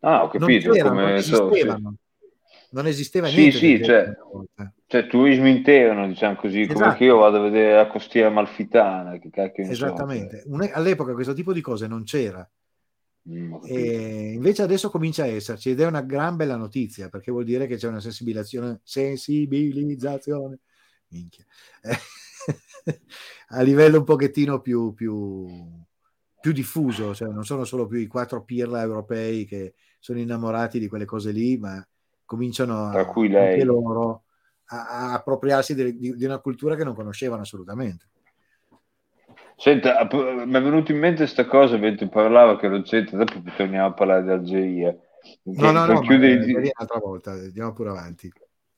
Ah, ho capito. Non, come non esistevano. So, sì non esisteva niente. Sì, sì, cioè, cioè, turismo interno, diciamo così, esatto. come che io vado a vedere la costiera malfitana. Che cacchio Esattamente, cioè. all'epoca questo tipo di cose non c'era. Mm, e invece adesso comincia a esserci ed è una gran bella notizia perché vuol dire che c'è una sensibilizzazione, sensibilizzazione a livello un pochettino più, più, più diffuso, cioè non sono solo più i quattro pirla europei che sono innamorati di quelle cose lì, ma cominciano a, anche loro a, a appropriarsi di, di, di, una cultura che non conoscevano assolutamente. Senta, mi è venuto in mente questa cosa mentre parlava che non c'entra, dopo torniamo a parlare di Algeria. No, no, no, chiudere il... un'altra volta, andiamo pure avanti.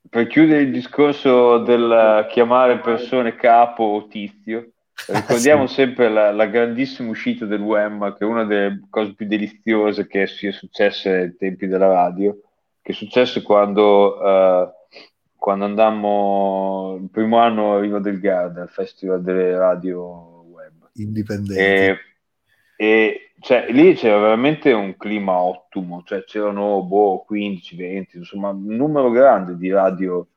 Per chiudere il discorso del chiamare persone capo o tizio, ricordiamo sì. sempre la, la, grandissima uscita del WEM, che è una delle cose più deliziose che sia successe ai tempi della radio, che successe quando, eh, quando andammo il primo anno a Riva del Garda, al Festival delle Radio Web. Indipendenti. E, e cioè, lì c'era veramente un clima ottimo, cioè c'erano boh, 15, 20, insomma un numero grande di radio,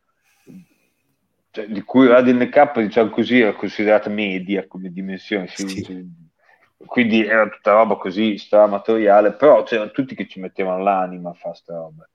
cioè, di cui Radio NK, diciamo così, era considerata media come dimensione, sì. quindi era tutta roba così stramatoriale, però c'erano tutti che ci mettevano l'anima a fare sta roba.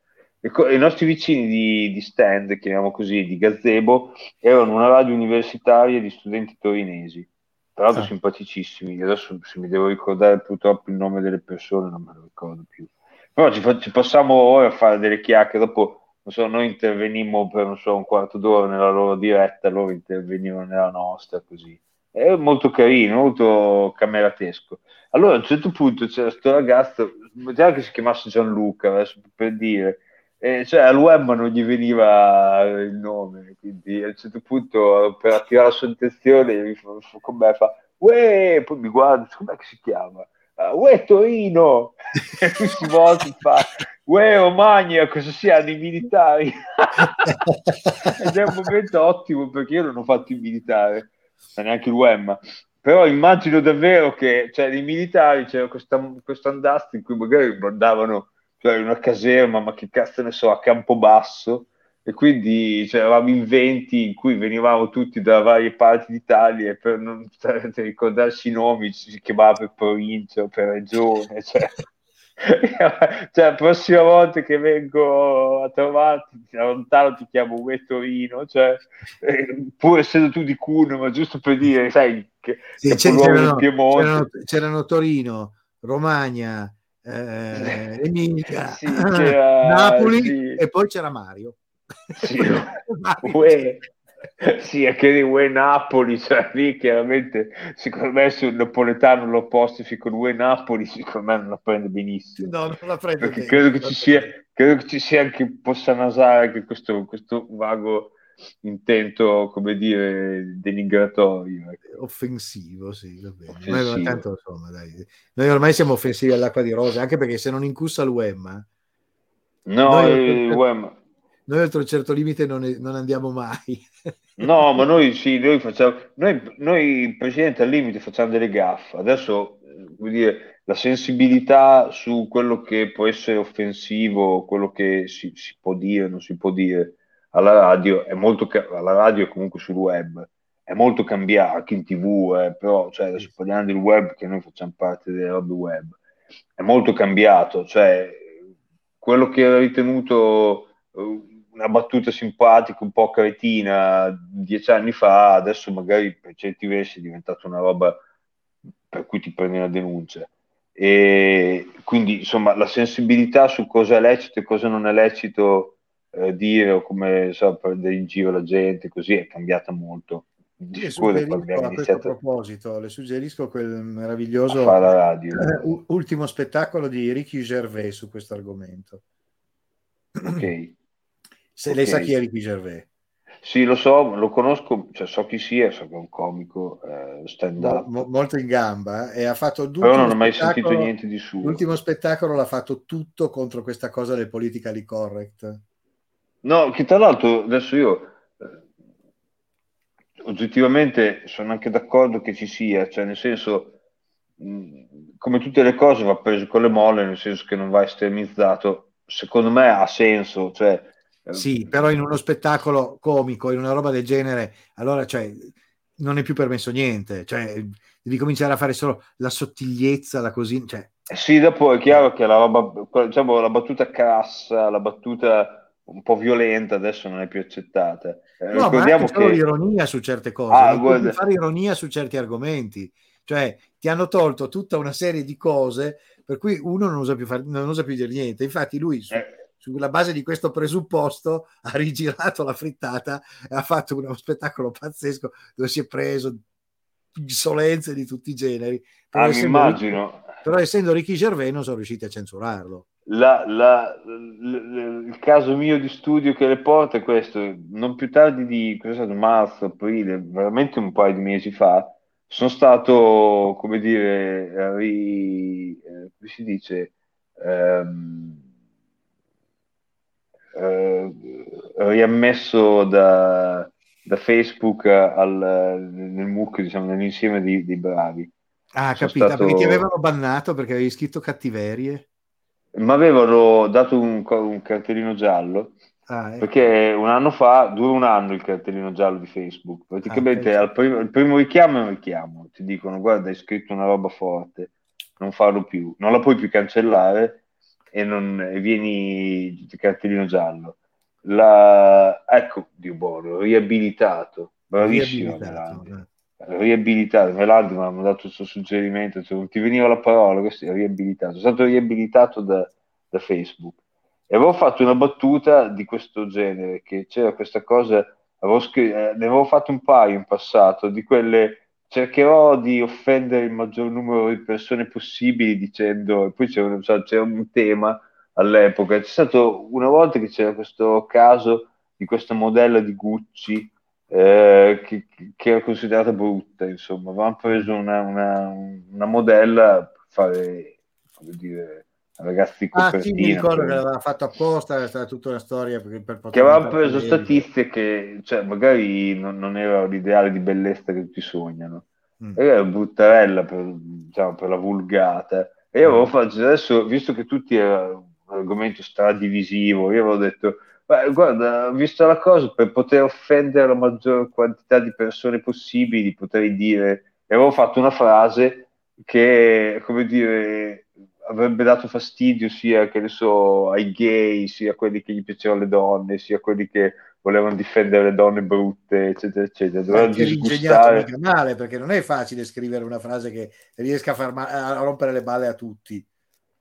I nostri vicini di, di stand, chiamiamo così, di gazebo, erano una radio universitaria di studenti torinesi, tra l'altro Ah. simpaticissimi. Adesso se mi devo ricordare purtroppo il nome delle persone, non me lo ricordo più. Però ci, fa- ci passiamo ora a fare delle chiacchiere. Dopo, non so, noi intervenimmo per non so, un quarto d'ora nella loro diretta, loro intervenivano nella nostra, così. È molto carino, molto cameratesco. Allora a un certo punto c'era questo ragazzo, già che si chiamasse Gianluca, adesso per dire, e cioè al web non gli veniva il nome, quindi a un certo punto per attirare la sua attenzione mi fa, con me fa Uè, poi mi guarda, com'è che si chiama? "Ah, Uè Torino! E si volta e fa Uè Romagna, cosa siano i militari? Ed è un momento ottimo perché io non ho fatto il militare, neanche il UEM, però immagino davvero che cioè, nei militari c'era questo andastro in cui magari andavano cioè, in una caserma, ma che cazzo ne so, a Campobasso, e quindi cioè, eravamo in 20 in cui venivamo tutti da varie parti d'Italia e per non per ricordarsi i nomi ci si chiamava per provincia o per regione, cioè. cioè, la prossima volta che vengo a trovarti da lontano ti chiamo Uè Torino, cioè, eh, pur essendo tu di Cuneo, ma giusto per dire, sai, che Sì, c'erano, c'erano- c'erano Torino, Romagna, eh, Emilia, Sì, Napoli sì. e poi c'era Mario. Sì. Mario. Sì, anche di Uè Napoli, cioè lì chiaramente secondo me se un napoletano lo apostrofi con Uè Napoli, secondo me non la prende benissimo. No, non la prendo Perché bene. credo che ci sia, credo che ci sia anche, possa nasare anche questo, questo vago intento, come dire, denigratorio. ecco. offensivo, sì, va bene. Offensivo. Ma tanto, insomma, dai. Noi ormai siamo offensivi all'acqua di rosa, anche perché se non incussa l'UEM, No, Noi- eh, noi oltre un certo limite non, non andiamo mai. No, ma noi sì, noi facciamo, noi, noi Presidente al limite facciamo delle gaffe. Adesso, eh, vuol dire, la sensibilità su quello che può essere offensivo, quello che si, si può dire, non si può dire alla radio, è molto, ca- alla radio e comunque sul web, è molto cambiato, anche in tv, eh, però, cioè, adesso parliamo del web, che noi facciamo parte delle robe web, è molto cambiato, cioè, quello che era ritenuto eh, una battuta simpatica, un po' cretina dieci anni fa, adesso magari per certi versi è diventata una roba per cui ti prendi una denuncia. E quindi insomma la sensibilità su cosa è lecito e cosa non è lecito eh, dire o come so, prendere in giro la gente, così è cambiata molto. Di Le sicuro da suggerisco, quando abbiamo a proposito, le suggerisco quel meraviglioso eh, ultimo spettacolo di Ricky Gervais su questo argomento. Ok. Se lei sa chi è Ricky Gervais, Sì, lo so, lo conosco, cioè so chi sia, so che è un comico eh, stand mo- molto in gamba, eh, e ha fatto però l'ultimo non ho mai sentito niente di suo. L'ultimo spettacolo l'ha fatto tutto contro questa cosa del politically correct. No, che tra l'altro adesso io eh, oggettivamente sono anche d'accordo che ci sia, cioè nel senso, mh, come tutte le cose va preso con le molle, nel senso che non va estremizzato. Secondo me ha senso, cioè, eh, Sì, però in uno spettacolo comico, in una roba del genere, allora cioè, non è più permesso niente, cioè, devi cominciare a fare solo la sottigliezza, la così, cioè, Sì, dopo è chiaro che la roba, diciamo, la battuta crassa, la battuta un po' violenta adesso non è più accettata. Eh, no, ma ricordiamo solo che l'ironia su certe cose, Ah, guarda. fare ironia su certi argomenti, cioè ti hanno tolto tutta una serie di cose per cui uno non usa più, far- non usa più dire niente, infatti lui su- eh, sulla base di questo presupposto ha rigirato la frittata e ha fatto uno spettacolo pazzesco dove si è preso insolenze di tutti i generi. Però, ah, essendo, immagino. però essendo Ricky Gervais non sono riusciti a censurarlo. La- la- l- il caso mio di studio che le porta è questo, non più tardi di stato, marzo, aprile, veramente un paio di mesi fa, sono stato, come dire, ri- eh, come si dice, ehm, eh, riammesso da, da Facebook al, nel MOOC, diciamo, nell'insieme di, di bravi. Ah, Sono capito, stato- perché ti avevano bannato perché avevi scritto cattiverie. Mi avevano dato un, un cartellino giallo Ah, ecco. perché un anno fa, dura un anno il cartellino giallo di Facebook. Praticamente Ah, al primo, il primo richiamo è un richiamo, ti dicono guarda hai scritto una roba forte, non farlo più, non la puoi più cancellare e, non, e vieni il cartellino giallo. La, ecco, Dio buono, riabilitato, bravissimo riabilitato. Riabilitato, Melandi mi ha dato questo suggerimento, cioè, non ti veniva la parola, questo è riabilitato, sono stato riabilitato da, da Facebook. E avevo fatto una battuta di questo genere, che c'era questa cosa, avevo scr- eh, ne avevo fatto un paio in passato, di quelle cercherò di offendere il maggior numero di persone possibili dicendo, e poi c'era, cioè, c'era un tema all'epoca, c'è stato una volta che c'era questo caso di questa modella di Gucci eh, che, che era considerata brutta, insomma, avevamo preso una, una, una modella per fare, come dire, ragazzi di Ah, sì, copertina. mi ricordo per- che l'aveva fatto apposta, è stata tutta una storia per, per poter che avevamo preso meglio. statistiche, cioè magari non, non era l'ideale di bellezza che tutti sognano, Mm. era bruttarella per, diciamo, per la vulgata. E io avevo fatto adesso, visto che tutti era un argomento stradivisivo, io avevo detto, "Beh, guarda, visto la cosa, per poter offendere la maggior quantità di persone possibili, potrei dire, e avevo fatto una frase che, come dire, avrebbe dato fastidio sia, che ne so, ai gay, sia a quelli che gli piacevano le donne, sia a quelli che volevano difendere le donne brutte, eccetera, eccetera. L'ingegnato disgustare. male, perché non è facile scrivere una frase che riesca a, far ma- a rompere le balle a tutti.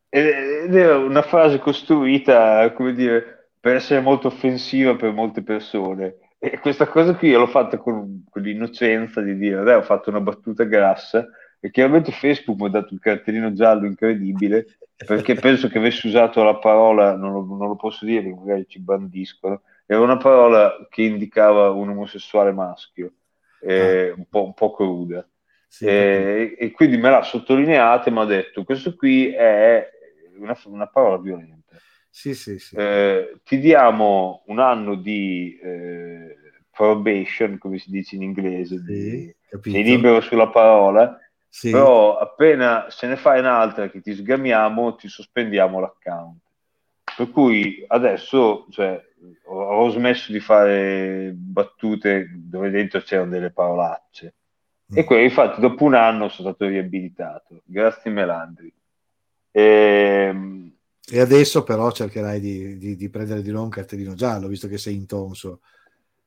Ed era una frase costruita, come dire, per essere molto offensiva per molte persone. E questa cosa qui io l'ho fatta con, con l'innocenza di dire, dai, ho fatto una battuta grassa e chiaramente Facebook mi ha dato un cartellino giallo incredibile perché penso che avessi usato la parola, non lo, non lo posso dire perché magari ci bandiscono, era una parola che indicava un omosessuale maschio, eh, un po', un po' cruda. Sì, E, e quindi me l'ha sottolineata e mi ha detto: Questo qui è una, una parola violenta. Sì, sì, sì. Eh, ti diamo un anno di eh, probation, come si dice in inglese, Sì, di- sei libero sulla parola, Sì. però appena se ne fai un'altra che ti sgamiamo, ti sospendiamo l'account. Per cui adesso cioè, ho, ho smesso di fare battute dove dentro c'erano delle parolacce. Mm. E quello, infatti, dopo un anno sono stato riabilitato. Grazie Melandri. Ehm, E adesso però cercherai di, di- di prendere di nuovo un cartellino giallo, visto che sei intonso.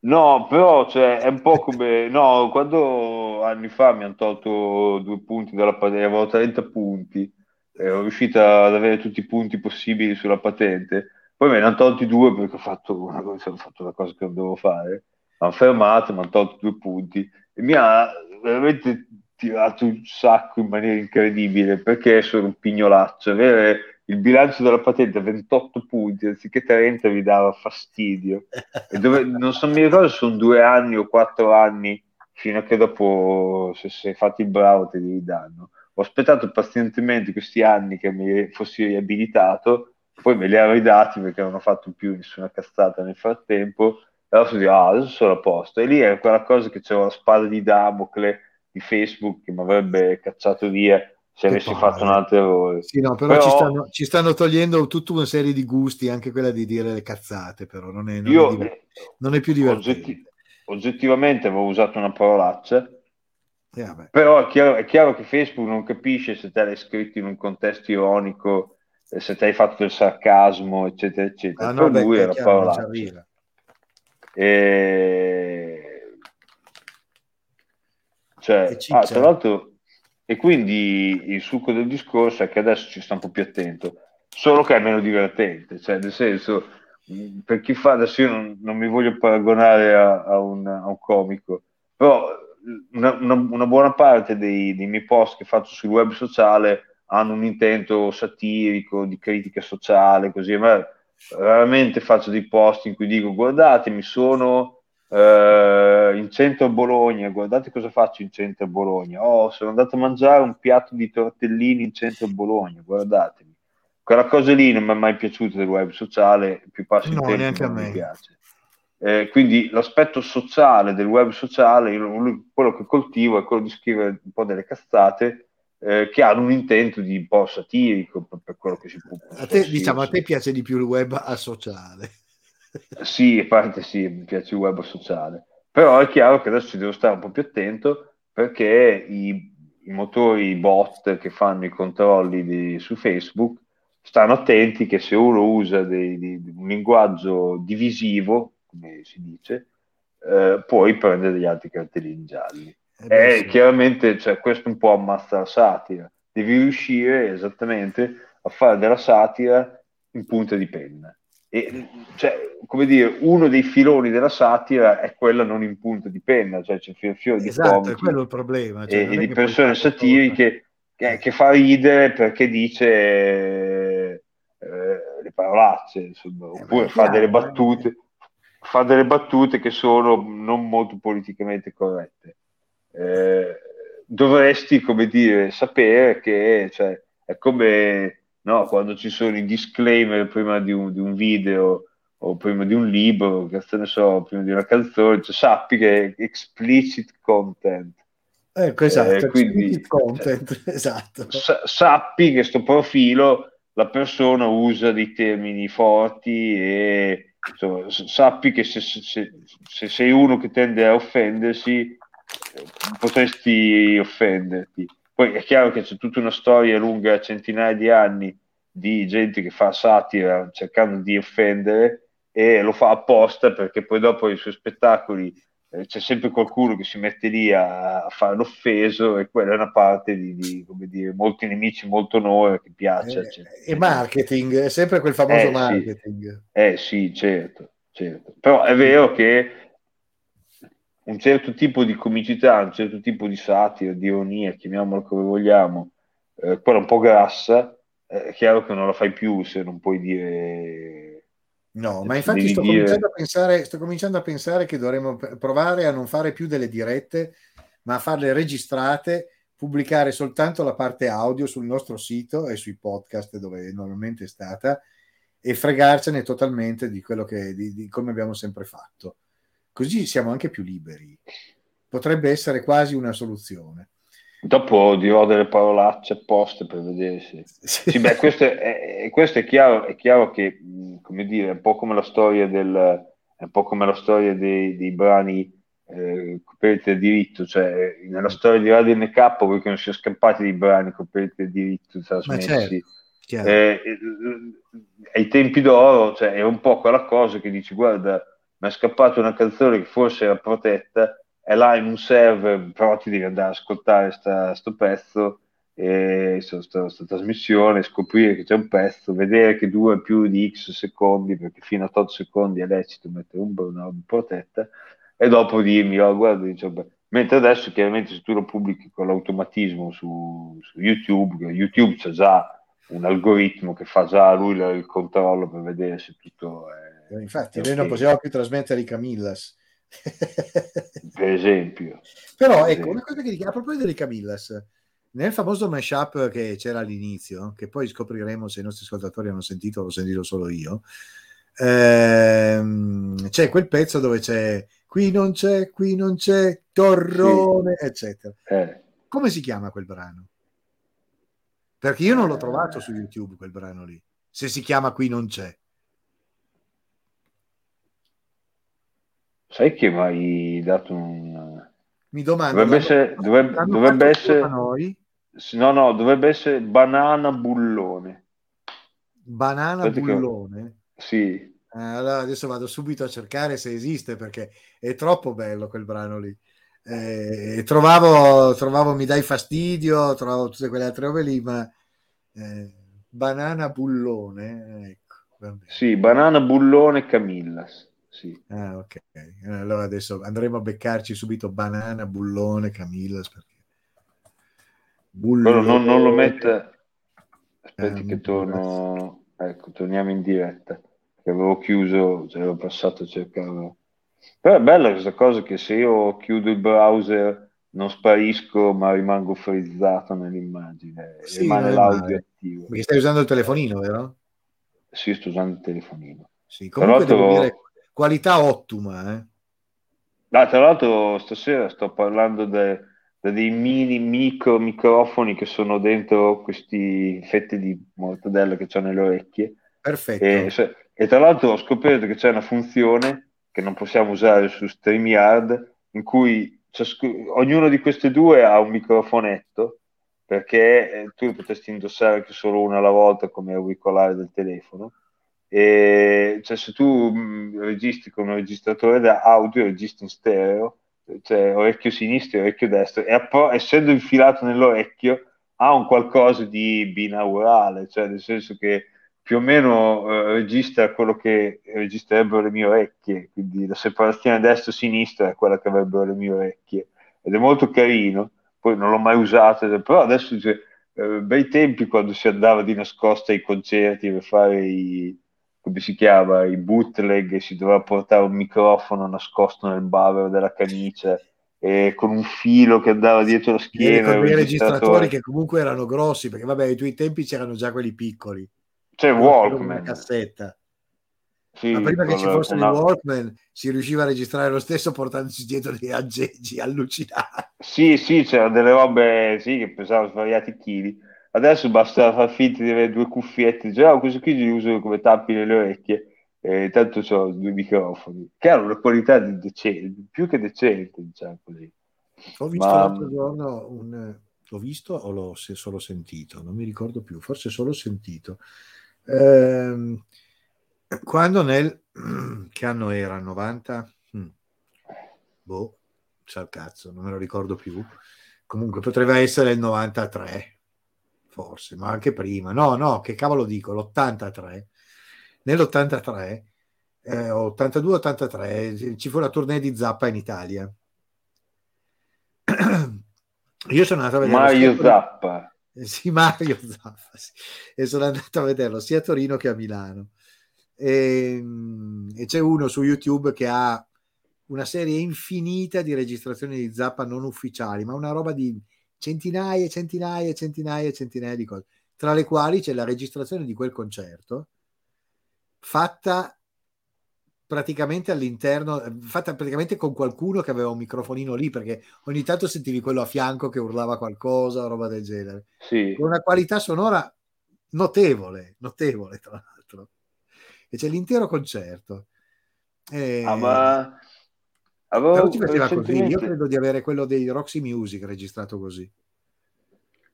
No, però cioè, è un po' come no, quando anni fa mi hanno tolto due punti dalla patente, avevo 30 punti, ero riuscito ad avere tutti i punti possibili sulla patente, poi me ne hanno tolti due perché ho fatto una cosa, ho fatto una cosa che non dovevo fare, mi hanno fermato, mi hanno tolto due punti e mi ha veramente tirato un sacco in maniera incredibile perché sono un pignolaccio, avere il bilancio della patente a 28 punti anziché 30 mi dava fastidio. E dove, non so, mi ricordo se sono due anni o quattro anni fino a che dopo, se sei fatto il bravo, te li danno. Ho aspettato pazientemente questi anni che mi fossi riabilitato, poi me li ha ridati perché non ho fatto più nessuna cazzata nel frattempo. E allora dico, ah, adesso sono a posto. E lì era quella cosa che c'era la spada di Damocle di Facebook che mi avrebbe cacciato via se avessi palle. fatto un altro errore. Sì, no, però, Però- ci, stanno, ci stanno togliendo tutta una serie di gusti, anche quella di dire le cazzate, però non è, non Io è, diver- non è più divertente. oggetti- oggettivamente avevo usato una parolaccia, Eh, però è chiaro, è chiaro che Facebook non capisce se te l'hai scritto in un contesto ironico, eh, se te hai fatto del sarcasmo, eccetera, eccetera. Ah, per no, beh, lui era chiaro, parolaccia. E... Cioè, E ah, tra l'altro, e quindi il succo del discorso è che adesso ci sta un po' più attento, solo che è meno divertente, cioè nel senso, per chi fa, adesso io non, non mi voglio paragonare a, a un, a un comico, però una, una- una buona parte dei, dei miei post che faccio sul web sociale hanno un intento satirico, di critica sociale, così, ma raramente faccio dei post in cui dico guardate, mi sono eh, in centro a Bologna, guardate cosa faccio in centro a Bologna. Oh, sono andato a mangiare un piatto di tortellini in centro a Bologna, guardatemi. quella cosa lì non mi è mai piaciuta del web sociale, più passo No, tempo neanche a non mi me. piace. Eh, quindi l'aspetto sociale del web sociale, io- quello che coltivo è quello di scrivere un po' delle cazzate eh, che hanno un intento di un po' satirico per, per quello che si può. A te, diciamo, a te piace di più il web asociale. Sì, a parte sì, mi piace il web sociale, però è chiaro che adesso ci devo stare un po' più attento perché i, i motori i bot che fanno i controlli di- su Facebook stanno attenti che se uno usa dei- di- di un linguaggio divisivo, come si dice, eh, poi prende degli altri cartellini gialli. Eh beh, E sì. chiaramente cioè, questo un po' ammazza la satira. Devi riuscire esattamente a fare della satira in punta di penna. E, cioè, come dire, uno dei filoni della satira è quella non in punta di penna, cioè c'è il fiore di Esatto, è comici quello il problema. cioè, e, e è di persone satiriche che, che fa ridere perché dice eh, eh, le parolacce, insomma, Eh, oppure è fa delle chiaro, eh. battute, fa delle battute che sono non molto politicamente corrette. Eh, dovresti, come dire, sapere che cioè, è come no, quando ci sono i disclaimer prima di un, di un video o prima di un libro, che ne so, prima di una canzone, cioè, sappi che è explicit content. Ecco, esatto, Eh, quindi- explicit content, esatto. Sa- sappi che sto profilo la persona usa dei termini forti e insomma, sappi che se, se- se- se sei uno che tende a offendersi eh, potresti offenderti. Poi è chiaro che c'è tutta una storia lunga, centinaia di anni, di gente che fa satira cercando di offendere e lo fa apposta perché poi dopo i suoi spettacoli eh, c'è sempre qualcuno che si mette lì a, a fare l'offeso e quella è una parte di, di, come dire, molti nemici, molto onore che piace. Eh, e marketing, è sempre quel famoso Eh, sì. marketing. Eh sì, certo, certo. Però è vero che un certo tipo di comicità, un certo tipo di satira, di ironia, chiamiamola come vogliamo, eh, quella un po' grassa, eh, è chiaro che non la fai più se non puoi dire... No, ma infatti sto dire- cominciando, a pensare, sto cominciando a pensare che dovremmo provare a non fare più delle dirette, ma a farle registrate, pubblicare soltanto la parte audio sul nostro sito e sui podcast dove normalmente è stata e fregarcene totalmente di quello che di, di come abbiamo sempre fatto. Così siamo anche più liberi. Potrebbe essere quasi una soluzione. Dopo dirò delle parolacce apposta per vedere se... Sì, beh, questo è, questo è chiaro, è chiaro che, mh, come dire, è un po' come la storia del, è un po' come la storia dei, dei brani eh, coperti da diritto, cioè nella storia di Radio NK voi che non siano scappati dei brani coperti da diritto trasmessi. certo, Chiaro. Eh, eh, ai tempi d'oro, cioè, è un po' quella cosa che dici, guarda, mi è scappata una canzone che forse era protetta, è là in un server, però ti devi andare ad ascoltare sta, sto pezzo, e, insomma, sta, sta trasmissione, scoprire che c'è un pezzo, vedere che dura più di X secondi, perché fino a 8 secondi è lecito mettere un, una protetta, e dopo dirmi, oh, guarda, beh, mentre adesso chiaramente se tu lo pubblichi con l'automatismo su, su YouTube, YouTube c'è già un algoritmo che fa già lui il controllo per vedere se tutto è, Infatti, è noi non possiamo più trasmettere i Camillas. per esempio. Però Per ecco, esempio. una cosa che dico, a proposito dei Camillas, nel famoso mashup che c'era all'inizio, che poi scopriremo se i nostri ascoltatori hanno sentito l'ho sentito solo io, ehm, c'è quel pezzo dove c'è qui non c'è, qui non c'è, torrone, eccetera. Eh, Come si chiama quel brano? Perché io non l'ho Eh. trovato su YouTube quel brano lì. Se si chiama qui non c'è. Sai che mi hai dato un... Mi domando. Dovrebbe essere, dovrebbe, dovrebbe essere no, no, dovrebbe essere banana bullone. Banana Aspetta che- bullone. Sì, Eh, allora adesso vado subito a cercare se esiste perché è troppo bello quel brano lì. Eh, trovavo, trovavo Mi dai fastidio, trovavo tutte quelle altre robe lì, ma eh, Banana Bullone, ecco. sì, banana bullone Camillas. Sì. Ah, ok. Allora adesso andremo a beccarci subito Banana Bullone Camillas perché Quello non, non lo Bullone. mette. Aspetti Eh, che torno. Ecco, torniamo in diretta. Che avevo chiuso, cioè avevo passato a cercare. Però è bella questa cosa che se io chiudo il browser non sparisco, ma rimango frizzato nell'immagine. Sì, Rimane l'audio male. attivo. Perché stai usando il telefonino, vero? Sì, sto usando il telefonino. Sì, comunque Tra l'altro- devo dire qualità ottima, eh. Ah, tra l'altro stasera sto parlando de- de dei mini micro microfoni che sono dentro questi fette di mortadella che ho nelle orecchie Perfetto. e, se- e tra l'altro ho scoperto che c'è una funzione che non possiamo usare su StreamYard in cui ciascu- ognuno di queste due ha un microfonetto perché eh, tu potresti indossare anche solo una alla volta come auricolare del telefono e cioè se tu mh, registri con un registratore da audio registri in stereo cioè orecchio sinistro e orecchio destro e appo- essendo infilato nell'orecchio ha un qualcosa di binaurale cioè nel senso che più o meno eh, registra quello che registrerebbero le mie orecchie quindi la separazione destro-sinistra è quella che avrebbero le mie orecchie ed è molto carino poi non l'ho mai usato però adesso cioè, eh, bei tempi quando si andava di nascosto ai concerti per fare i come si chiama, i bootleg, e si doveva portare un microfono nascosto nel bavero della camicia e con un filo che andava dietro la schiena. con dei registratori che comunque erano grossi, perché vabbè, ai tuoi tempi c'erano già quelli piccoli. C'è Una Walkman. cassetta. Sì, Ma prima che ci fossero con i Walkman si riusciva a registrare lo stesso portandosi dietro dei aggeggi allucinanti. Sì, sì, c'erano delle robe sì, che pesavano svariati chili. Adesso basta far finta di avere due cuffiette, dice, ah, questo qui li uso come tappi nelle orecchie, e tanto ho due microfoni, che hanno una qualità di decente, più che decente, diciamo così. Ho visto Ma- l'altro giorno un... L'ho visto o l'ho se- solo sentito? Non mi ricordo più, forse solo sentito. Ehm, quando nel... Che anno era? 90? Mm. Boh, sa il cazzo, non me lo ricordo più. Comunque potrebbe essere il 93, forse, ma anche prima. No, no, che cavolo dico, l'83. Nell'83, eh, 82-83, ci fu la tournée di Zappa in Italia. Io sono andato a vedere Mario sia- Zappa, Sì, Mario Zappa, sì. e sono andato a vederlo sia a Torino che a Milano. E, mm, e c'è uno su YouTube che ha una serie infinita di registrazioni di Zappa non ufficiali, ma una roba di centinaia e centinaia e centinaia e centinaia di cose, tra le quali c'è la registrazione di quel concerto fatta praticamente all'interno, fatta praticamente con qualcuno che aveva un microfonino lì, perché ogni tanto sentivi quello a fianco che urlava qualcosa, roba del genere sì. con una qualità sonora notevole, notevole tra l'altro. E c'è l'intero concerto. E- Ah, ma Però avevo si faceva così. Io credo di avere quello dei Roxy Music registrato così.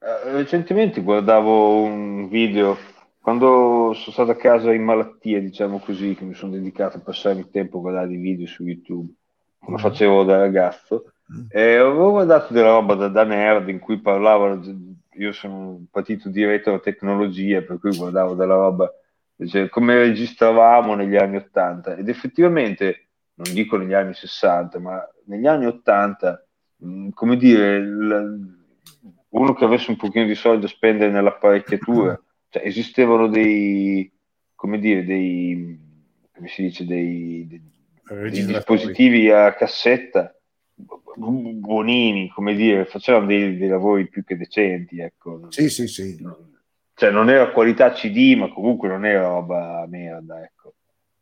eh, recentemente guardavo un video quando sono stato a casa in malattia, diciamo così, che mi sono dedicato a passare il tempo a guardare i video su YouTube, come Mhm. facevo da ragazzo. Mm. E avevo guardato della roba da, da nerd in cui parlavano, io sono partito di retrotecnologia, per cui guardavo della roba, cioè, come registravamo negli anni 80 ed effettivamente, non dico negli anni 60, ma negli anni 80, mh, come dire, il- uno che avesse un pochino di soldi da spendere nell'apparecchiatura, cioè esistevano dei, come dire, dei, come si dice, dei, dei- dei dispositivi a cassetta bu- buonini, come dire, facevano dei, dei lavori più che decenti, ecco. Sì, sì, sì. Cioè non era qualità CD, ma comunque non era roba merda, ecco,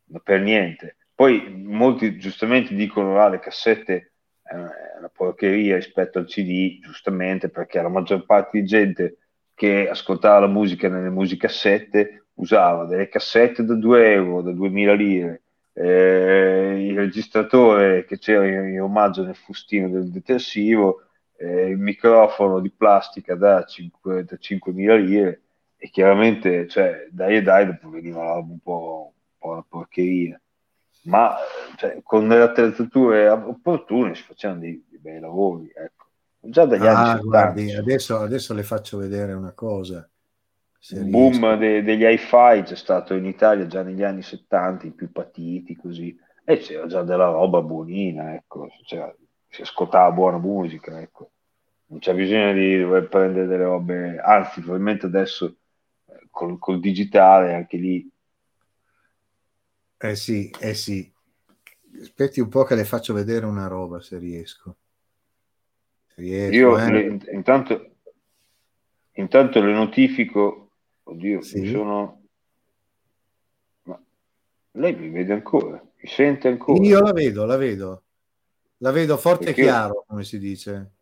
ma per niente. Poi molti giustamente dicono ah, le cassette è una, è una porcheria rispetto al CD, giustamente perché la maggior parte di gente che ascoltava la musica nelle musicassette usava delle cassette da 2 euro, da 2000 lire, eh, il registratore che c'era in, omaggio nel fustino del detersivo, eh, il microfono di plastica da, 5, da 5.000 lire e chiaramente cioè, dai e dai dopo veniva un po', un po' una porcheria ma cioè, con delle attrezzature opportune si facevano dei, dei bei lavori ecco. già dagli Ah, anni 70 guardi, adesso, adesso le faccio vedere una cosa. il boom de- degli hi-fi c'è stato in Italia già negli anni 70 i più patiti così e c'era già della roba buonina ecco. C'era- si ascoltava buona musica ecco. non c'è bisogno di dover prendere delle robe anzi probabilmente adesso eh, col, col digitale anche lì Eh sì, eh sì. Aspetti un po' che le faccio vedere una roba se riesco. Se riesco, Io eh. le- intanto, intanto le notifico Oddio, Sì. mi sono... Ma lei mi vede ancora? Mi sente ancora? Io la vedo, la vedo. La vedo forte Perché e chiaro, come si dice.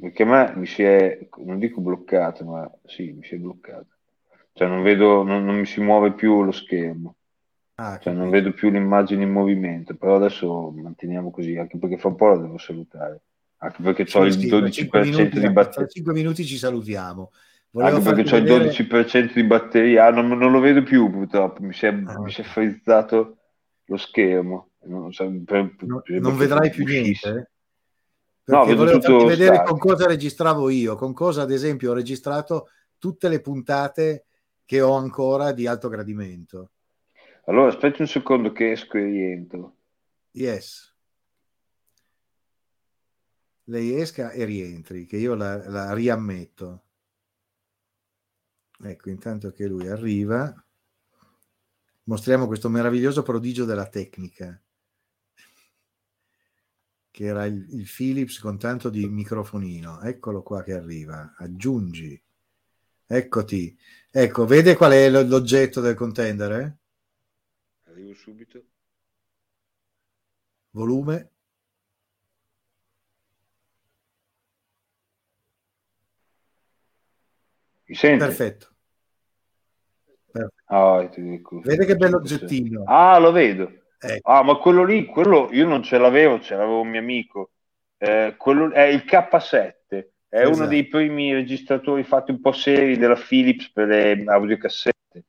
Perché a me mi si è, non dico bloccato, ma sì, mi si è bloccato. Cioè non vedo, non, non mi si muove più lo schermo, Ah, cioè non vedo più l'immagine in movimento, però adesso manteniamo così, anche perché fra un po' la devo salutare, anche perché ho Sì, il sì, tra 12% cinque minuti, di tra batteria. cinque minuti ci salutiamo. Volevo Anche perché ho il vedere- 12% di batteria, Ah, non, non lo vedo più purtroppo, mi si è, Ah, mi si è frizzato lo schermo. Non, so, per- No- non vedrai più niente? No, Perché vedo volevo farti vedere con cosa registravo io, con cosa ad esempio ho registrato tutte le puntate che ho ancora di alto gradimento. Allora aspetti un secondo che esco e rientro. Yes. Lei esca e rientri, che io la, la riammetto. Ecco, intanto che lui arriva, mostriamo questo meraviglioso prodigio della tecnica, che era il, il Philips con tanto di microfonino. Eccolo qua che arriva. Aggiungi. Eccoti. Ecco, vede qual è l'oggetto del contender? Arrivo subito. Volume. Mi sente? Perfetto. Ti dico. Vede che bello oggettino. Ah, lo vedo. Ecco. Ah, ma quello lì, quello io non ce l'avevo, ce l'avevo un mio amico. Eh, quello è il K7, è uno Esatto. dei primi registratori fatti un po' seri della Philips per le audiocassette.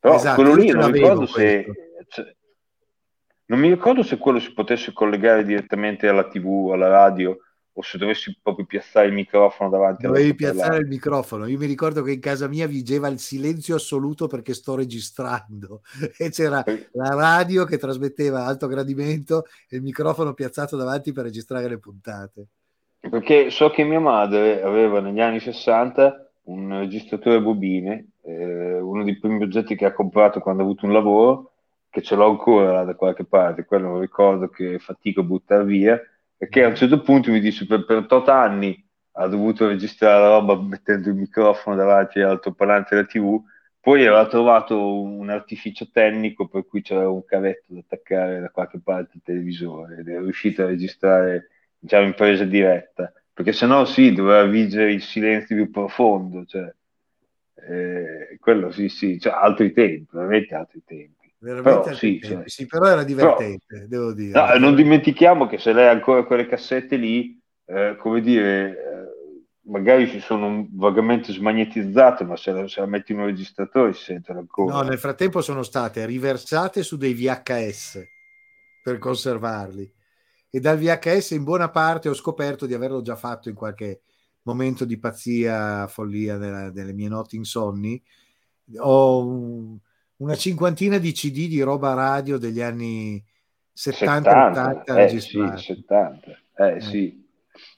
Però Esatto, quello lì non ricordo se cioè, non mi ricordo se quello si potesse collegare direttamente alla TV, alla radio, o se dovessi proprio piazzare il microfono davanti Dovevi piazzare il microfono. Io mi ricordo che in casa mia vigeva il silenzio assoluto perché sto registrando e c'era la radio che trasmetteva alto gradimento e il microfono piazzato davanti per registrare le puntate. Perché so che mia madre aveva negli anni 60 un registratore a bobine, eh, uno dei primi oggetti che ha comprato quando ha avuto un lavoro, che ce l'ho ancora da qualche parte, quello lo ricordo che fatico a buttare via, perché a un certo punto mi dice per, per 8 anni ha dovuto registrare la roba mettendo il microfono davanti all'altoparlante della TV, poi aveva trovato un artificio tecnico per cui c'era un cavetto da attaccare da qualche parte al televisore ed è riuscito a registrare diciamo in presa diretta perché sennò sì doveva vigere il silenzio più profondo cioè, eh, quello sì sì cioè, altri tempi veramente altri tempi Veramente Però, sì, Sì, però era divertente, devo dire. No, non dimentichiamo che se lei ha ancora quelle cassette lì, eh, come dire, eh, magari si sono vagamente smagnetizzate, ma se la, se la metti in un registratore si sentono ancora. No, nel frattempo sono state riversate su dei VHS per conservarli e dal VHS in buona parte ho scoperto di averlo già fatto in qualche momento di pazzia, follia nella- nelle mie notti insonni. Ho una cinquantina di CD di roba radio degli anni 70-80 eh, registrati. sì, 70, eh, sì.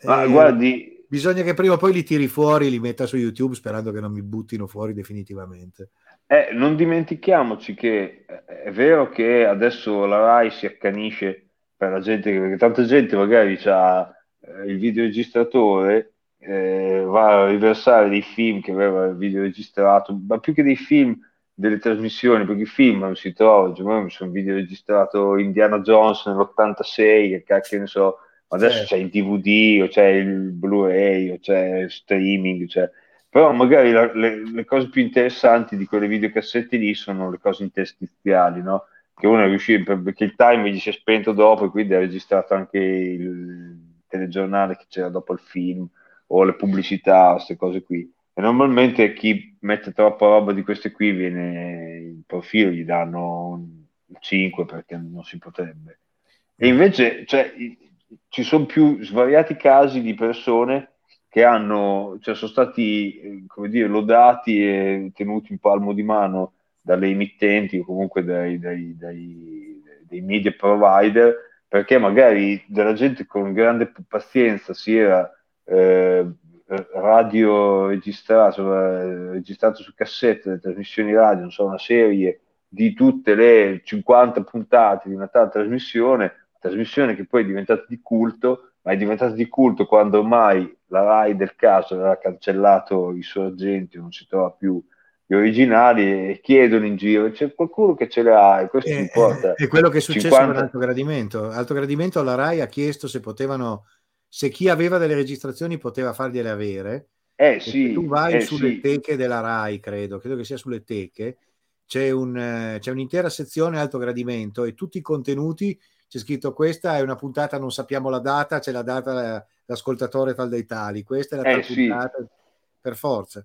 Ma Eh, guardi, Bisogna che prima o poi li tiri fuori, li metta su YouTube sperando che non mi buttino fuori definitivamente. Eh, non dimentichiamoci che eh, è vero che adesso la RAI si accanisce per la gente, perché tanta gente magari ha il videoregistratore, eh, va a riversare dei film che aveva videoregistrato, ma più che dei film, delle trasmissioni, perché i film non si trovano, cioè, io mi sono videoregistrato Indiana Jones nell'86, che cacchio ne so, adesso Certo. c'è il DVD, o c'è il Blu-ray, o c'è il streaming, cioè però magari la- le, le cose più interessanti di quelle videocassette lì sono le cose interstiziali, no? Che uno è riuscito, perché il timer gli si è spento dopo e quindi ha registrato anche il telegiornale che c'era dopo il film o le pubblicità, queste cose qui. Normalmente chi mette troppa roba di queste qui viene il profilo, gli danno un 5 perché non si potrebbe. E invece cioè, ci sono più svariati casi di persone che hanno, cioè sono stati, dire, lodati e tenuti in palmo di mano dalle emittenti o comunque dai, dai- dai- dai media provider, perché magari della gente con grande pazienza si era eh, radio registrato, eh, registrato su cassette, le trasmissioni radio, non so, una serie di tutte le 50 puntate di una tale trasmissione, trasmissione che poi è diventata di culto, ma è diventata di culto quando ormai la RAI del caso aveva cancellato i sorgenti, non si trova più gli originali e chiedono in giro, c'è qualcuno che ce le ha e questo Eh, ci porta. È quello che è successo 50 per Alto Gradimento. Alto Gradimento la RAI ha chiesto se potevano, se chi aveva delle registrazioni poteva fargliele avere. Eh sì, tu vai eh sulle sì. teche della RAI, credo, credo che sia sulle teche, c'è, un, eh, c'è un'intera sezione alto gradimento e tutti i contenuti c'è scritto questa è una puntata, non sappiamo la data, c'è la data, l'ascoltatore tal dei tali, questa è la Eh, sì. puntata, per forza.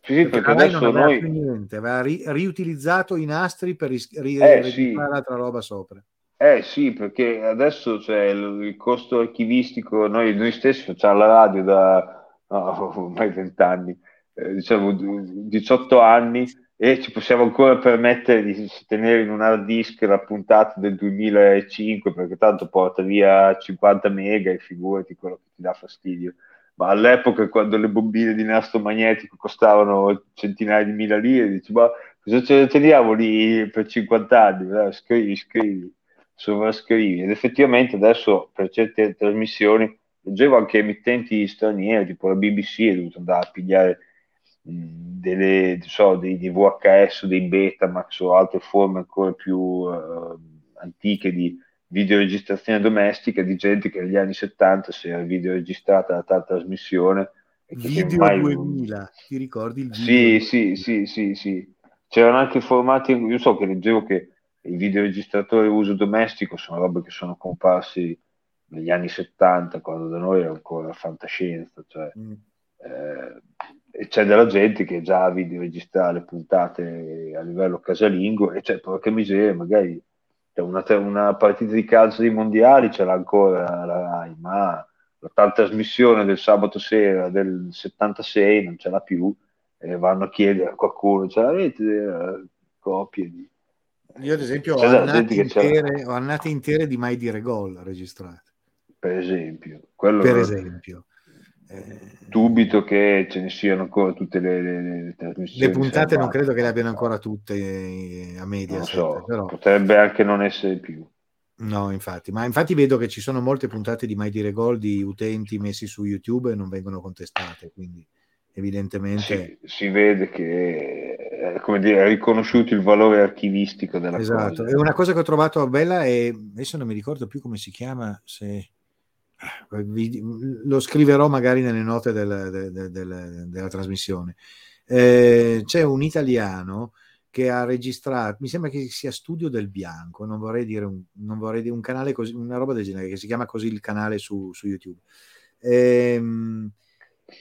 Sì, Perché perché RAI non adesso aveva noi... più niente, aveva ri- riutilizzato i nastri per ris- ri- Eh, registrare sì. l'altra roba sopra. Eh sì, perché adesso c'è il, il costo archivistico, noi, noi stessi facciamo la radio da no, ormai 20 anni, eh, diciamo d- 18 anni e ci possiamo ancora permettere di tenere in un hard disk la puntata del 2005 perché tanto porta via 50 mega e figurati quello che ti dà fastidio. Ma all'epoca quando le bobine di nastro magnetico costavano centinaia di mila lire, dici ma cosa ce le teniamo lì per 50 anni? Scrivi, scrivi sovrascrivi ed effettivamente adesso per certe trasmissioni leggevo anche emittenti straniere tipo la BBC è dovuto andare a pigliare delle, so, dei, dei VHS o dei Betamax o altre forme ancora più eh, antiche di videoregistrazione domestica di gente che negli anni 70 si era videoregistrata la tal trasmissione Video mai- 2000, ti ricordi il video? sì, sì, sì, sì, sì. C'erano anche formati, io so che leggevo che i videoregistratori uso domestico sono robe che sono comparsi negli anni 70, quando da noi era ancora fantascienza, cioè, Mm. eh, e c'è della gente che già videoregistra le puntate a livello casalingo e c'è porca miseria, magari c'è una, una partita di calcio dei mondiali ce l'ha ancora la Rai, ma la trasmissione del sabato sera del 76 non ce l'ha più e vanno a chiedere a qualcuno, ce l'avete eh, copie di... Io ad esempio ho annate, intere, ho annate intere di Mai Dire Gol registrate, per esempio. Quello per esempio. Eh, dubito che ce ne siano ancora tutte le, le- le trasmissioni. le puntate non credo che le abbiano ancora tutte eh, a Non Mediaset, so, però potrebbe anche non essere più. no, infatti, ma infatti vedo che ci sono molte puntate di Mai Dire Gol di utenti messi su YouTube e non vengono contestate, quindi evidentemente Si, si vede che è, come dire, riconosciuto il valore archivistico della Esatto, cosa. e una cosa che ho trovato bella è, adesso non mi ricordo più come si chiama, se eh, vi- lo scriverò magari nelle note del- del- del- del- della trasmissione. Eh, c'è un italiano che ha registrato, mi sembra che sia Studio del Bianco, non vorrei dire un, non vorrei dire un canale così, una roba del genere, che si chiama così il canale su, su YouTube, Ehm,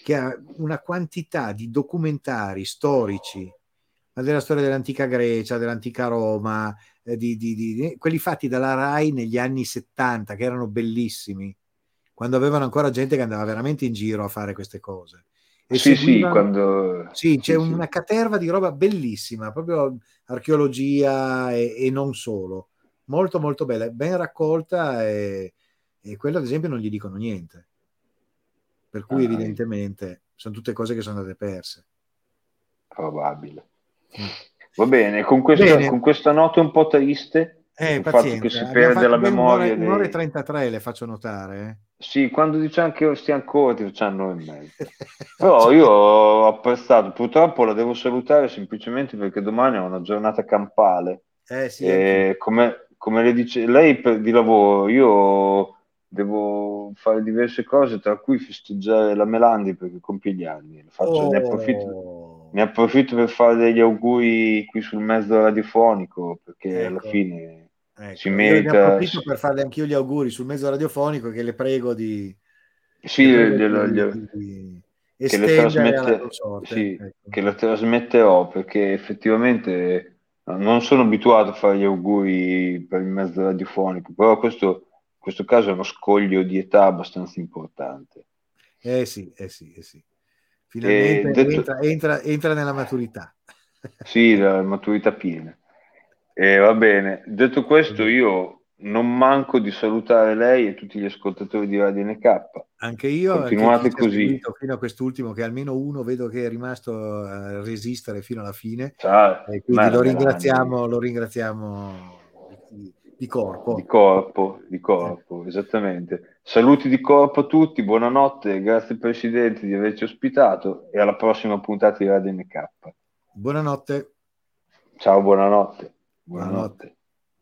che ha una quantità di documentari storici, della storia dell'antica Grecia, dell'antica Roma, eh, di, di- di- quelli fatti dalla RAI negli anni 70, che erano bellissimi, quando avevano ancora gente che andava veramente in giro a fare queste cose. E Sì, sì, seguivano- quando... sì, c'è sì, sì. una caterva di roba bellissima, proprio archeologia e, e non solo. Molto, molto bella, ben raccolta e, e quello ad esempio non gli dicono niente. Per cui Ah, evidentemente sono tutte cose che sono andate perse. Probabile. Va bene, con questa, Bene. con questa nota un po' triste, Eh, il fatto che si perde la memoria un'ora, un'ora e dei... 33 le faccio notare. eh. Sì, quando diciamo che stiamo corti, facciamo un'ora e mezza. Però io ho apprezzato, purtroppo la devo salutare semplicemente perché domani è una giornata campale. Eh sì, E come, come le dice lei per- di lavoro, io devo fare diverse cose, tra cui festeggiare la Melandi perché compie gli anni. Faccio- ne, approfitto, Oh. Ne approfitto per fare degli auguri qui sul mezzo radiofonico perché alla Ecco. fine Ecco, si io ne merita- approfitto per farle anch'io gli auguri sul mezzo radiofonico che le prego di, sì, le glielo- glielo- di- che le alla trasmette, sì, ecco. che la trasmetterò perché effettivamente non sono abituato a fare gli auguri per il mezzo radiofonico, però questo, questo caso è uno scoglio di età abbastanza importante. Eh sì, eh sì, eh sì. Finalmente detto- entra, entra- entra nella maturità. Sì, la maturità piena. E va bene, detto questo, io non manco di salutare lei e tutti gli ascoltatori di Radio NK. Anche io, Continuate così. fino a quest'ultimo, che almeno uno vedo che è rimasto a resistere fino alla fine. Ciao, E quindi lo ringraziamo, lo ringraziamo di, di corpo. Di corpo, di corpo, esattamente. Saluti di corpo a tutti, buonanotte, grazie Presidente di averci ospitato e alla prossima puntata di Radio NK. Buonanotte. Ciao, buonanotte. Buonanotte.